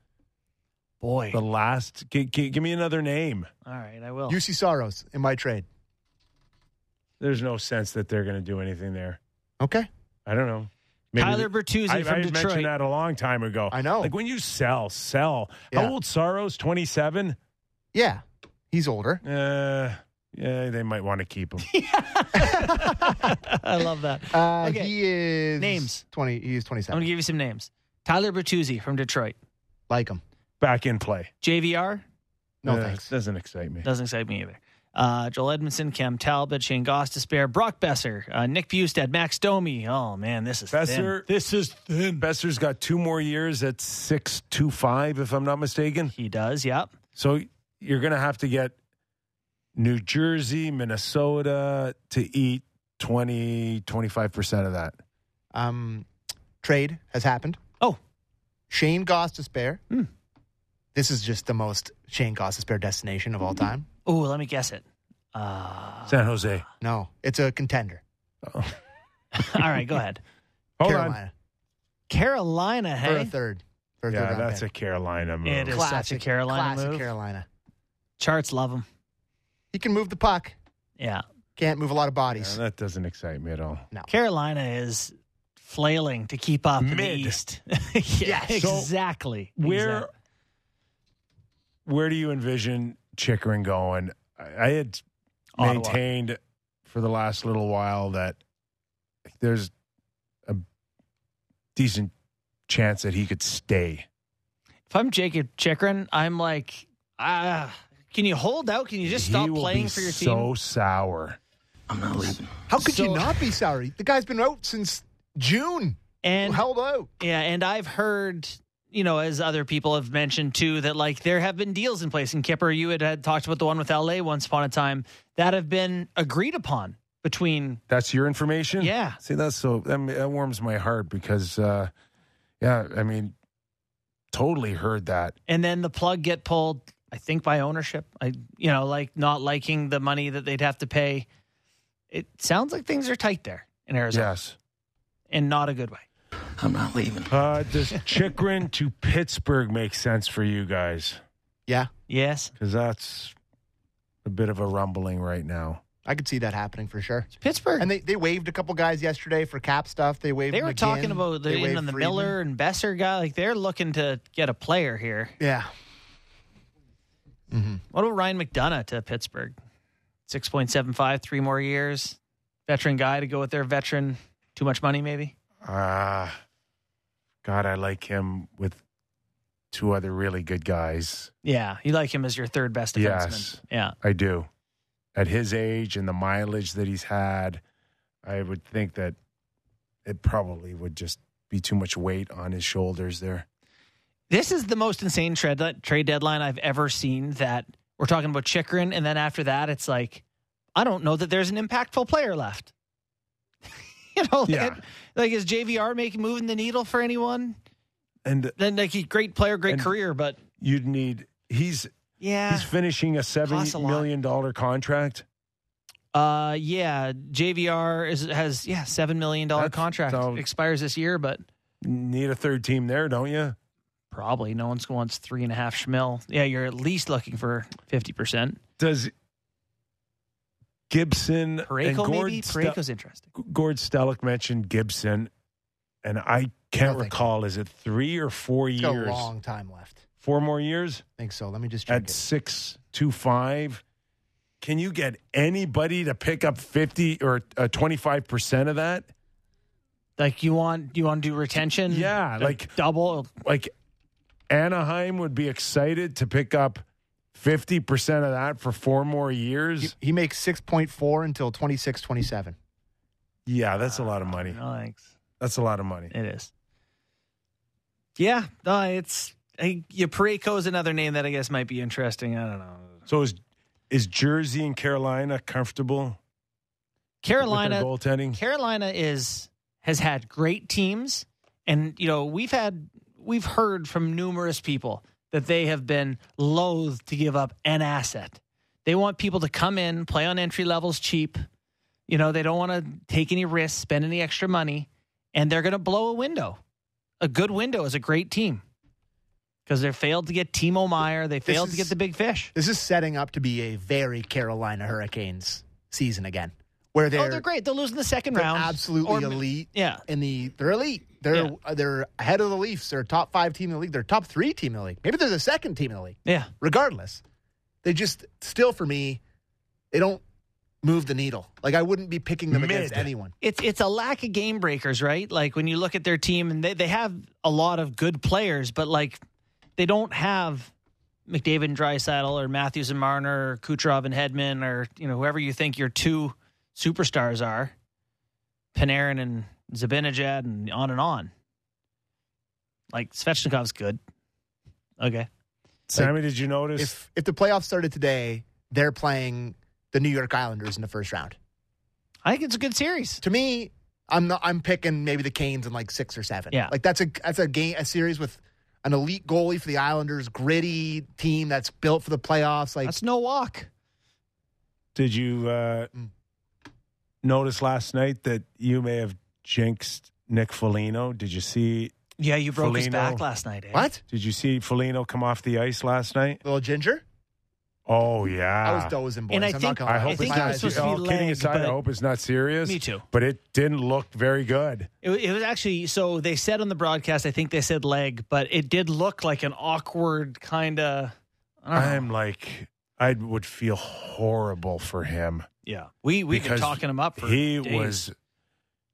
Boy, the last. G- g- give me another name. all right, I will. Juuse Saros in my trade. There's no sense that they're going to do anything there. Okay, I don't know. Tyler Bertuzzi I, from I had Detroit. mentioned that a long time ago. I know. Like when you sell, sell. Yeah. How old Saros? Twenty seven. yeah, he's older. Uh, yeah, they might want to keep him. (laughs) I love that. Uh, Okay. He is Names. Twenty. He is I'm going to give you some names. Tyler Bertuzzi from Detroit. like him. Back in play. JVR No Uh, thanks. Doesn't excite me. doesn't excite me either. Uh, Joel Edmondson, Cam Talbot, Shayne Gostisbehere, Brock Boeser, uh, Nick Bjugstad, Max Domi. Oh man, this is Boeser. thin. This is thin. Boeser's got two more years at six two five, if I'm not mistaken. He does. Yep. So you're going to have to get New Jersey, Minnesota to eat 20, 25% of that. Um, trade has happened. Oh. Shayne Gostisbehere. This is just the most Shayne Gostisbehere destination of all time. Oh, let me guess it. Uh, San Jose. No, it's a contender. (laughs) all right, go ahead. Hold on. Carolina Carolina, for a hey, third. For a Yeah, third that's pick. a Carolina move. It is. such a Carolina classic move. Carolina. charts love him. He can move the puck. Yeah, Can't move a lot of Yeah, bodies. that doesn't excite me at all. No. Carolina is flailing to keep up in the East. yeah, (laughs) Yes. So, exactly. Where Exactly. Where do you envision Chychrun going? I, I had Ottawa. maintained for the last little while that there's a decent chance that he could stay. If I'm Jakob Chychrun, I'm like, ah, can you hold out? Can you just he stop will playing be for your so team? So sour. I'm not leaving. How could you not be sorry? The guy's been out since June. And held out. yeah, and I've heard, you know, as other people have mentioned too, that like there have been deals in place. And Kipper, you had, had talked about the one with LA once upon a time that have been agreed upon between. That's your information. Yeah. See, that's so that, that warms my heart because, uh, yeah, I mean, totally heard that. and then the plug get pulled i think by ownership i you know like not liking the money that they'd have to pay it sounds like things are tight there in arizona Yes. in not a good way I'm not leaving. Uh, does Chychrun to Pittsburgh make sense for you guys? Yeah, Yes. Because that's a bit of a rumbling right now. I could see that happening for sure. Pittsburgh. And they, they waived a couple guys yesterday for cap stuff. They waived. They were McGinn. talking about the, They you waived know, the Friedman. Miller and Boeser guy. Like they're looking to get a player here. Yeah. What about Ryan McDonagh to Pittsburgh? Six point seven five, three more years. Veteran guy to go with their veteran. Too much money, maybe. Ah, God, I like him with two other really good guys. Yeah, you like him as your third best defenseman. Yes. Yeah. I do. At his age and the mileage that he's had, I would think that it probably would just be too much weight on his shoulders there. This is the most insane trade trade deadline I've ever seen. That we're talking about Chychrun, and then after that, it's like I don't know that there's an impactful player left. You know, like, Yeah. like is JVR making moving the needle for anyone? And Then like he great player, great career, but you'd need he's yeah, he's finishing a seven Costs a lot. million dollar contract. uh, yeah, JVR is has yeah seven million dollar contract so- expires this year, but Need a third team there, don't you? probably no one's wants three and a half schmil. Yeah, you're at least looking for fifty percent. Does Gibson and Pareko Gord maybe Ste- Pareko's interesting. Gord Stellick mentioned Gibson, and I can't Nothing. recall. Is it three or four He's years? a long time left. Four more years I think so. Let me just check at it. six two five. Can you get anybody to pick up fifty or uh, twenty five percent of that? Like you want you want to do retention? Yeah, like- double. Like Anaheim would be excited to pick up fifty percent of that for four more years. He, he makes six point four until twenty six twenty seven. Yeah, that's a lot of money. Ah, no thanks. That's a lot of money. It is. Yeah, no, it's I, yeah, is another name that I guess might be interesting. I don't know. So is is Jersey and Carolina comfortable? Carolina, with their goaltending. Carolina is has had great teams, and you know we've had we've heard from numerous people that they have been loath to give up an asset. They want people to come in, play on entry levels cheap. You know they don't want to take any risks, spend any extra money, and they're going to blow a window. A good window is a great team because they failed to get Timo Meier. They failed to get the big fish. This is setting up to be a very Carolina Hurricanes season again, where they're oh, they're great. They'll lose in the 2nd round. absolutely Or- elite. Yeah. in the they're elite. They're uh, they're ahead of the Leafs. They're a top five team in the league. They're top three team in the league. Maybe they're the second team in the league. Yeah. Regardless, they just still for me, they don't move the needle. Like I wouldn't be picking them against anyone. it's it's a lack of game breakers, right? Like when you look at their team and they, they have a lot of good players, but like they don't have McDavid and Draisaitl or Matthews and Marner or Kucherov and Hedman or you know whoever you think your two superstars are, Panarin and Zibanejad and on and on. Like Svechnikov's good. Okay. Sammy, did you notice? If if the playoffs started today, they're playing the New York Islanders in the first round. I think it's a good series. To me, I'm not. I'm picking maybe the Canes in like six or seven. Yeah. like that's a that's a game a series with an elite goalie for the Islanders, gritty team that's built for the playoffs. Like That's no walk. Did you uh, Mm. notice last night that you may have jinxed Nick Foligno? Did you see? Yeah, you broke his back last night. Eh? what Did you see Foligno come off the ice last night? little ginger? Oh yeah. I was dozing, boys. And I I'm think- gonna I hope I it's think it not. was supposed to be all kidding leg, aside, I hope it's not serious. Me too. But it didn't look very good. It, it was actually so they said on the broadcast. I think they said leg, but it did look like an awkward kind of. I'm like, I would feel horrible for him. yeah. We we've been talking him up for he days. was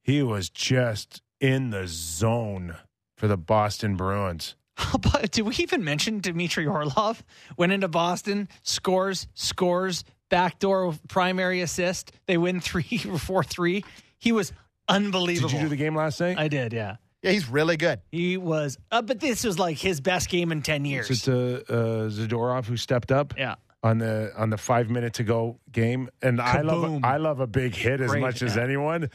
he was just in the zone for the Boston Bruins. (laughs) But did we even mention Dmitry Orlov went into Boston, scores, scores, backdoor primary assist. They win three or (laughs) four three. He was unbelievable. Did you do the game last night? I did, yeah. Yeah, he's really good. He was, uh, but this was like his best game in ten years. It's it uh, uh, Zadorov who stepped up? yeah, on the on the five minute to go game, and I love I love a big hit as Great, much as yeah. anyone,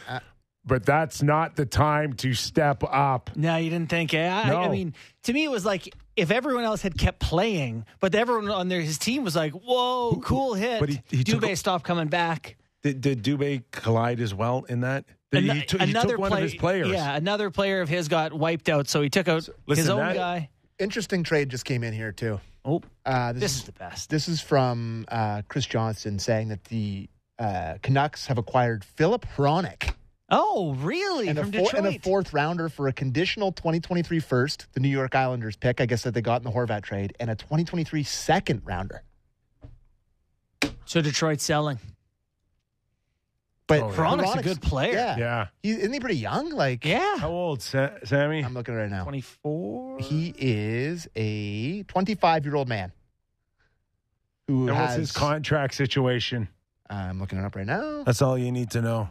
but that's not the time to step up. No, you didn't think. I, I mean, to me, it was like if everyone else had kept playing, but everyone on their his team was like, "Whoa, cool hit!" but he- he took Dubé a- stopped coming back. Did, did Dubé collide as well in that? That Ano- he took, he took one play- of his players. Yeah, another player of his got wiped out, so he took out his listen, own that- guy. Interesting trade just came in here too. Oh, Uh, this is the best. This is from uh, Chris Johnson saying that the uh, Canucks have acquired Filip Hronek Oh, really? and a, From four, and a fourth rounder for a conditional 2023 first, the New York Islanders pick, I guess that they got in the Horvat trade, and a 2023 second rounder. so Detroit's selling. But Oh, yeah. Hronek's a good player. Yeah, Yeah. He, isn't he pretty young? Like, Yeah. How old, Sa- Sammy? I'm looking right now. 24. He is a 25 year old man who and has. what's his contract situation? I'm looking it up right now. That's all you need to know.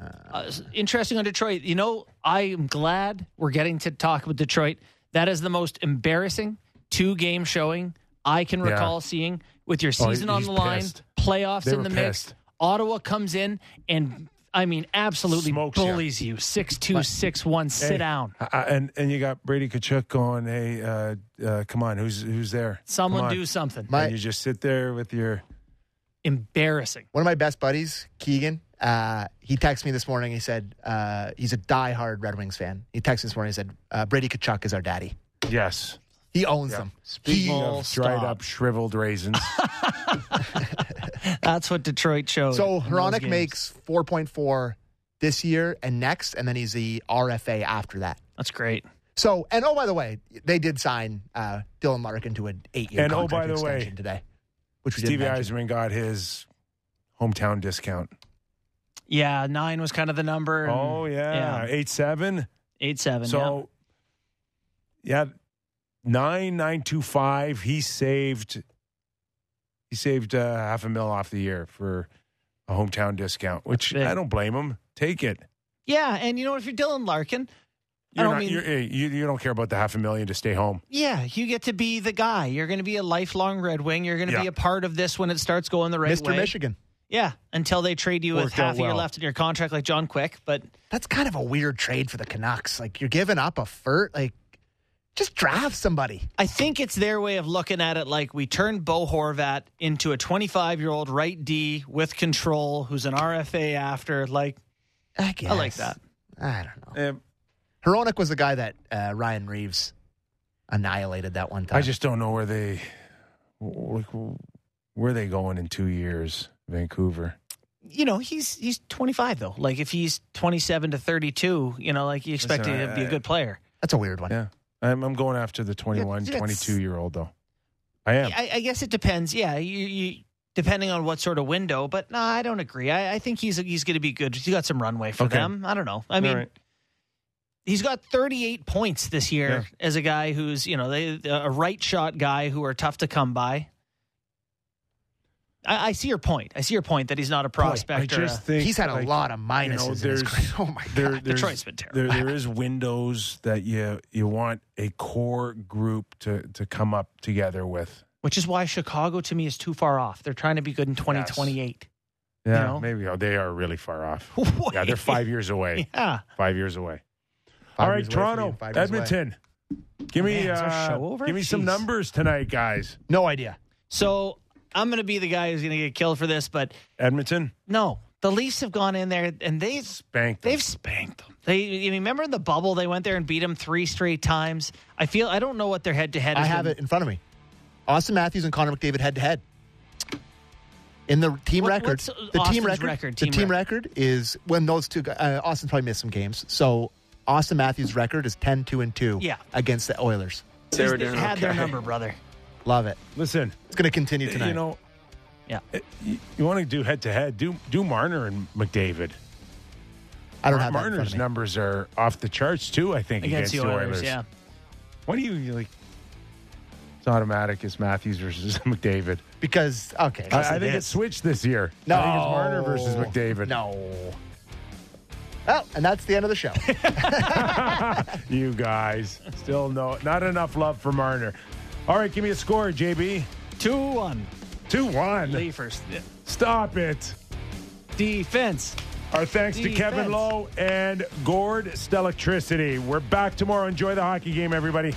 Uh, interesting on Detroit. You know, I am glad we're getting to talk with Detroit. That is the most embarrassing two game showing I can Yeah. recall seeing with your Oh, season on he's the line, pissed. playoffs They in were the mix. pissed. Ottawa comes in and I mean, absolutely Smokes ya. bullies you. Six two, six one. Sit Hey, down. uh, and and you got Brady Kachuk going. Hey, uh, uh, come on, who's who's there? Someone do something. My- and you just sit there with your. Embarrassing. One of my best buddies, Keegan, uh, he texted me this morning. He said uh, he's a diehard Red Wings fan. He texted me this morning. He said uh, Brady Kachuk is our daddy. Yes. He owns Yeah. them. Speaking He- of dried Stop. up, shriveled raisins. (laughs) That's what Detroit showed. So in Hronek makes 4.4 this year and next, and then he's the RFA after that. That's great. So, and oh, by the way, they did sign uh, Dylan Larkin to an eight-year And, oh, contract by the way, extension today, which we Stevie didn't mention. Yzerman got his hometown discount. Yeah, nine was kind of the number. and- Oh yeah, eight seven. Eight seven. So yeah, nine nine two five. He saved. He saved uh, half a mil off the year for a hometown discount, which big. I don't blame him. Take it. yeah. yeah, and you know if you're Dylan Larkin, I You're don't not, mean- you're, eh, you you don't care about the half a million to stay home. Yeah, you get to be the guy. You're going to be a lifelong Red Wing. You're going to Yeah. be a part of this when it starts going the right way. Mr. way. Michigan. Yeah, until they trade you with half a year well. left in your contract, like John Quick. But That's kind of a weird trade for the Canucks. Like you're giving up a furt. Like just draft somebody. I think it's their way of looking at it. Like we turned Bo Horvat into a 25 year old right D with control, who's an RFA after. Like I guess. I like that. I don't know. Eh, Hronek was the guy that uh, Ryan Reaves annihilated that one time. I just don't know where they where where are they going in two years. Vancouver. You know, he's he's 25 though. Like if he's 27 to 32, you know, like you expect Listen, him to be a good player. That's a weird one. Yeah, I'm, I'm going after the 21, Yeah, that's- 22 year old though. I am. I, I guess it depends. Yeah, you, you depending on what sort of window. But no, I don't agree. I, I think he's he's going to be good. He's got some runway for Okay. them. I don't know. I mean, All right. he's got 38 points this year as a guy who's you know they, a right shot guy who are tough to come by. I, I see your point. I see your point that he's not a I prospect. or just a- think He's had a like, lot of you minuses. know, in his there's. Oh my god. there's, Detroit's been terrible. there, there is windows that you you want a core group to to come up together with. which is why Chicago to me is too far off. They're trying to be good in 2028. Yeah, know? maybe oh, they are really far off. (laughs) Way. Yeah, they're five years away. (laughs) Yeah. Five years away. Five All right, years Toronto, being away. Edmonton. Give me Man, uh, show over? give me some numbers tonight, guys. No idea. So I'm going to be the guy who's going to get killed for this, but Edmonton no, the Leafs have gone in there and they spanked. them. they've spanked them. They you remember in the bubble they went there and beat them three straight times. I feel I don't know what their head to head. Is. I have it in front of me. Auston Matthews and Connor McDavid head to head. In the team What- record, the team record, record? the Team team record is when those two. gu- Uh, Auston probably missed some games, so Auston Matthews' record is 10-2 and two. Yeah. against the Oilers. They had their number, brother. Love it. Listen, It's going to continue tonight. you know, Yeah. uh, you, you want to do head to head? Do do Marner and McDavid. I don't have that in front Marner's of me. numbers are off the charts too. I think Against, against, the Oilers, yeah. What do you like? It's automatic. It's Matthews versus (laughs) McDavid. because okay, I, I think it it's is. switched this year. No, I think it's Marner versus McDavid. No. Well, and that's the end of the show. (laughs) You guys still no, not enough love for Marner. All right, give me a score, JB. Two one. Two one. Leafers. Stop it. Defense. Our thanks to Kevin Defense. Lowe and Gord Stellectricity. We're back tomorrow. Enjoy the hockey game, everybody.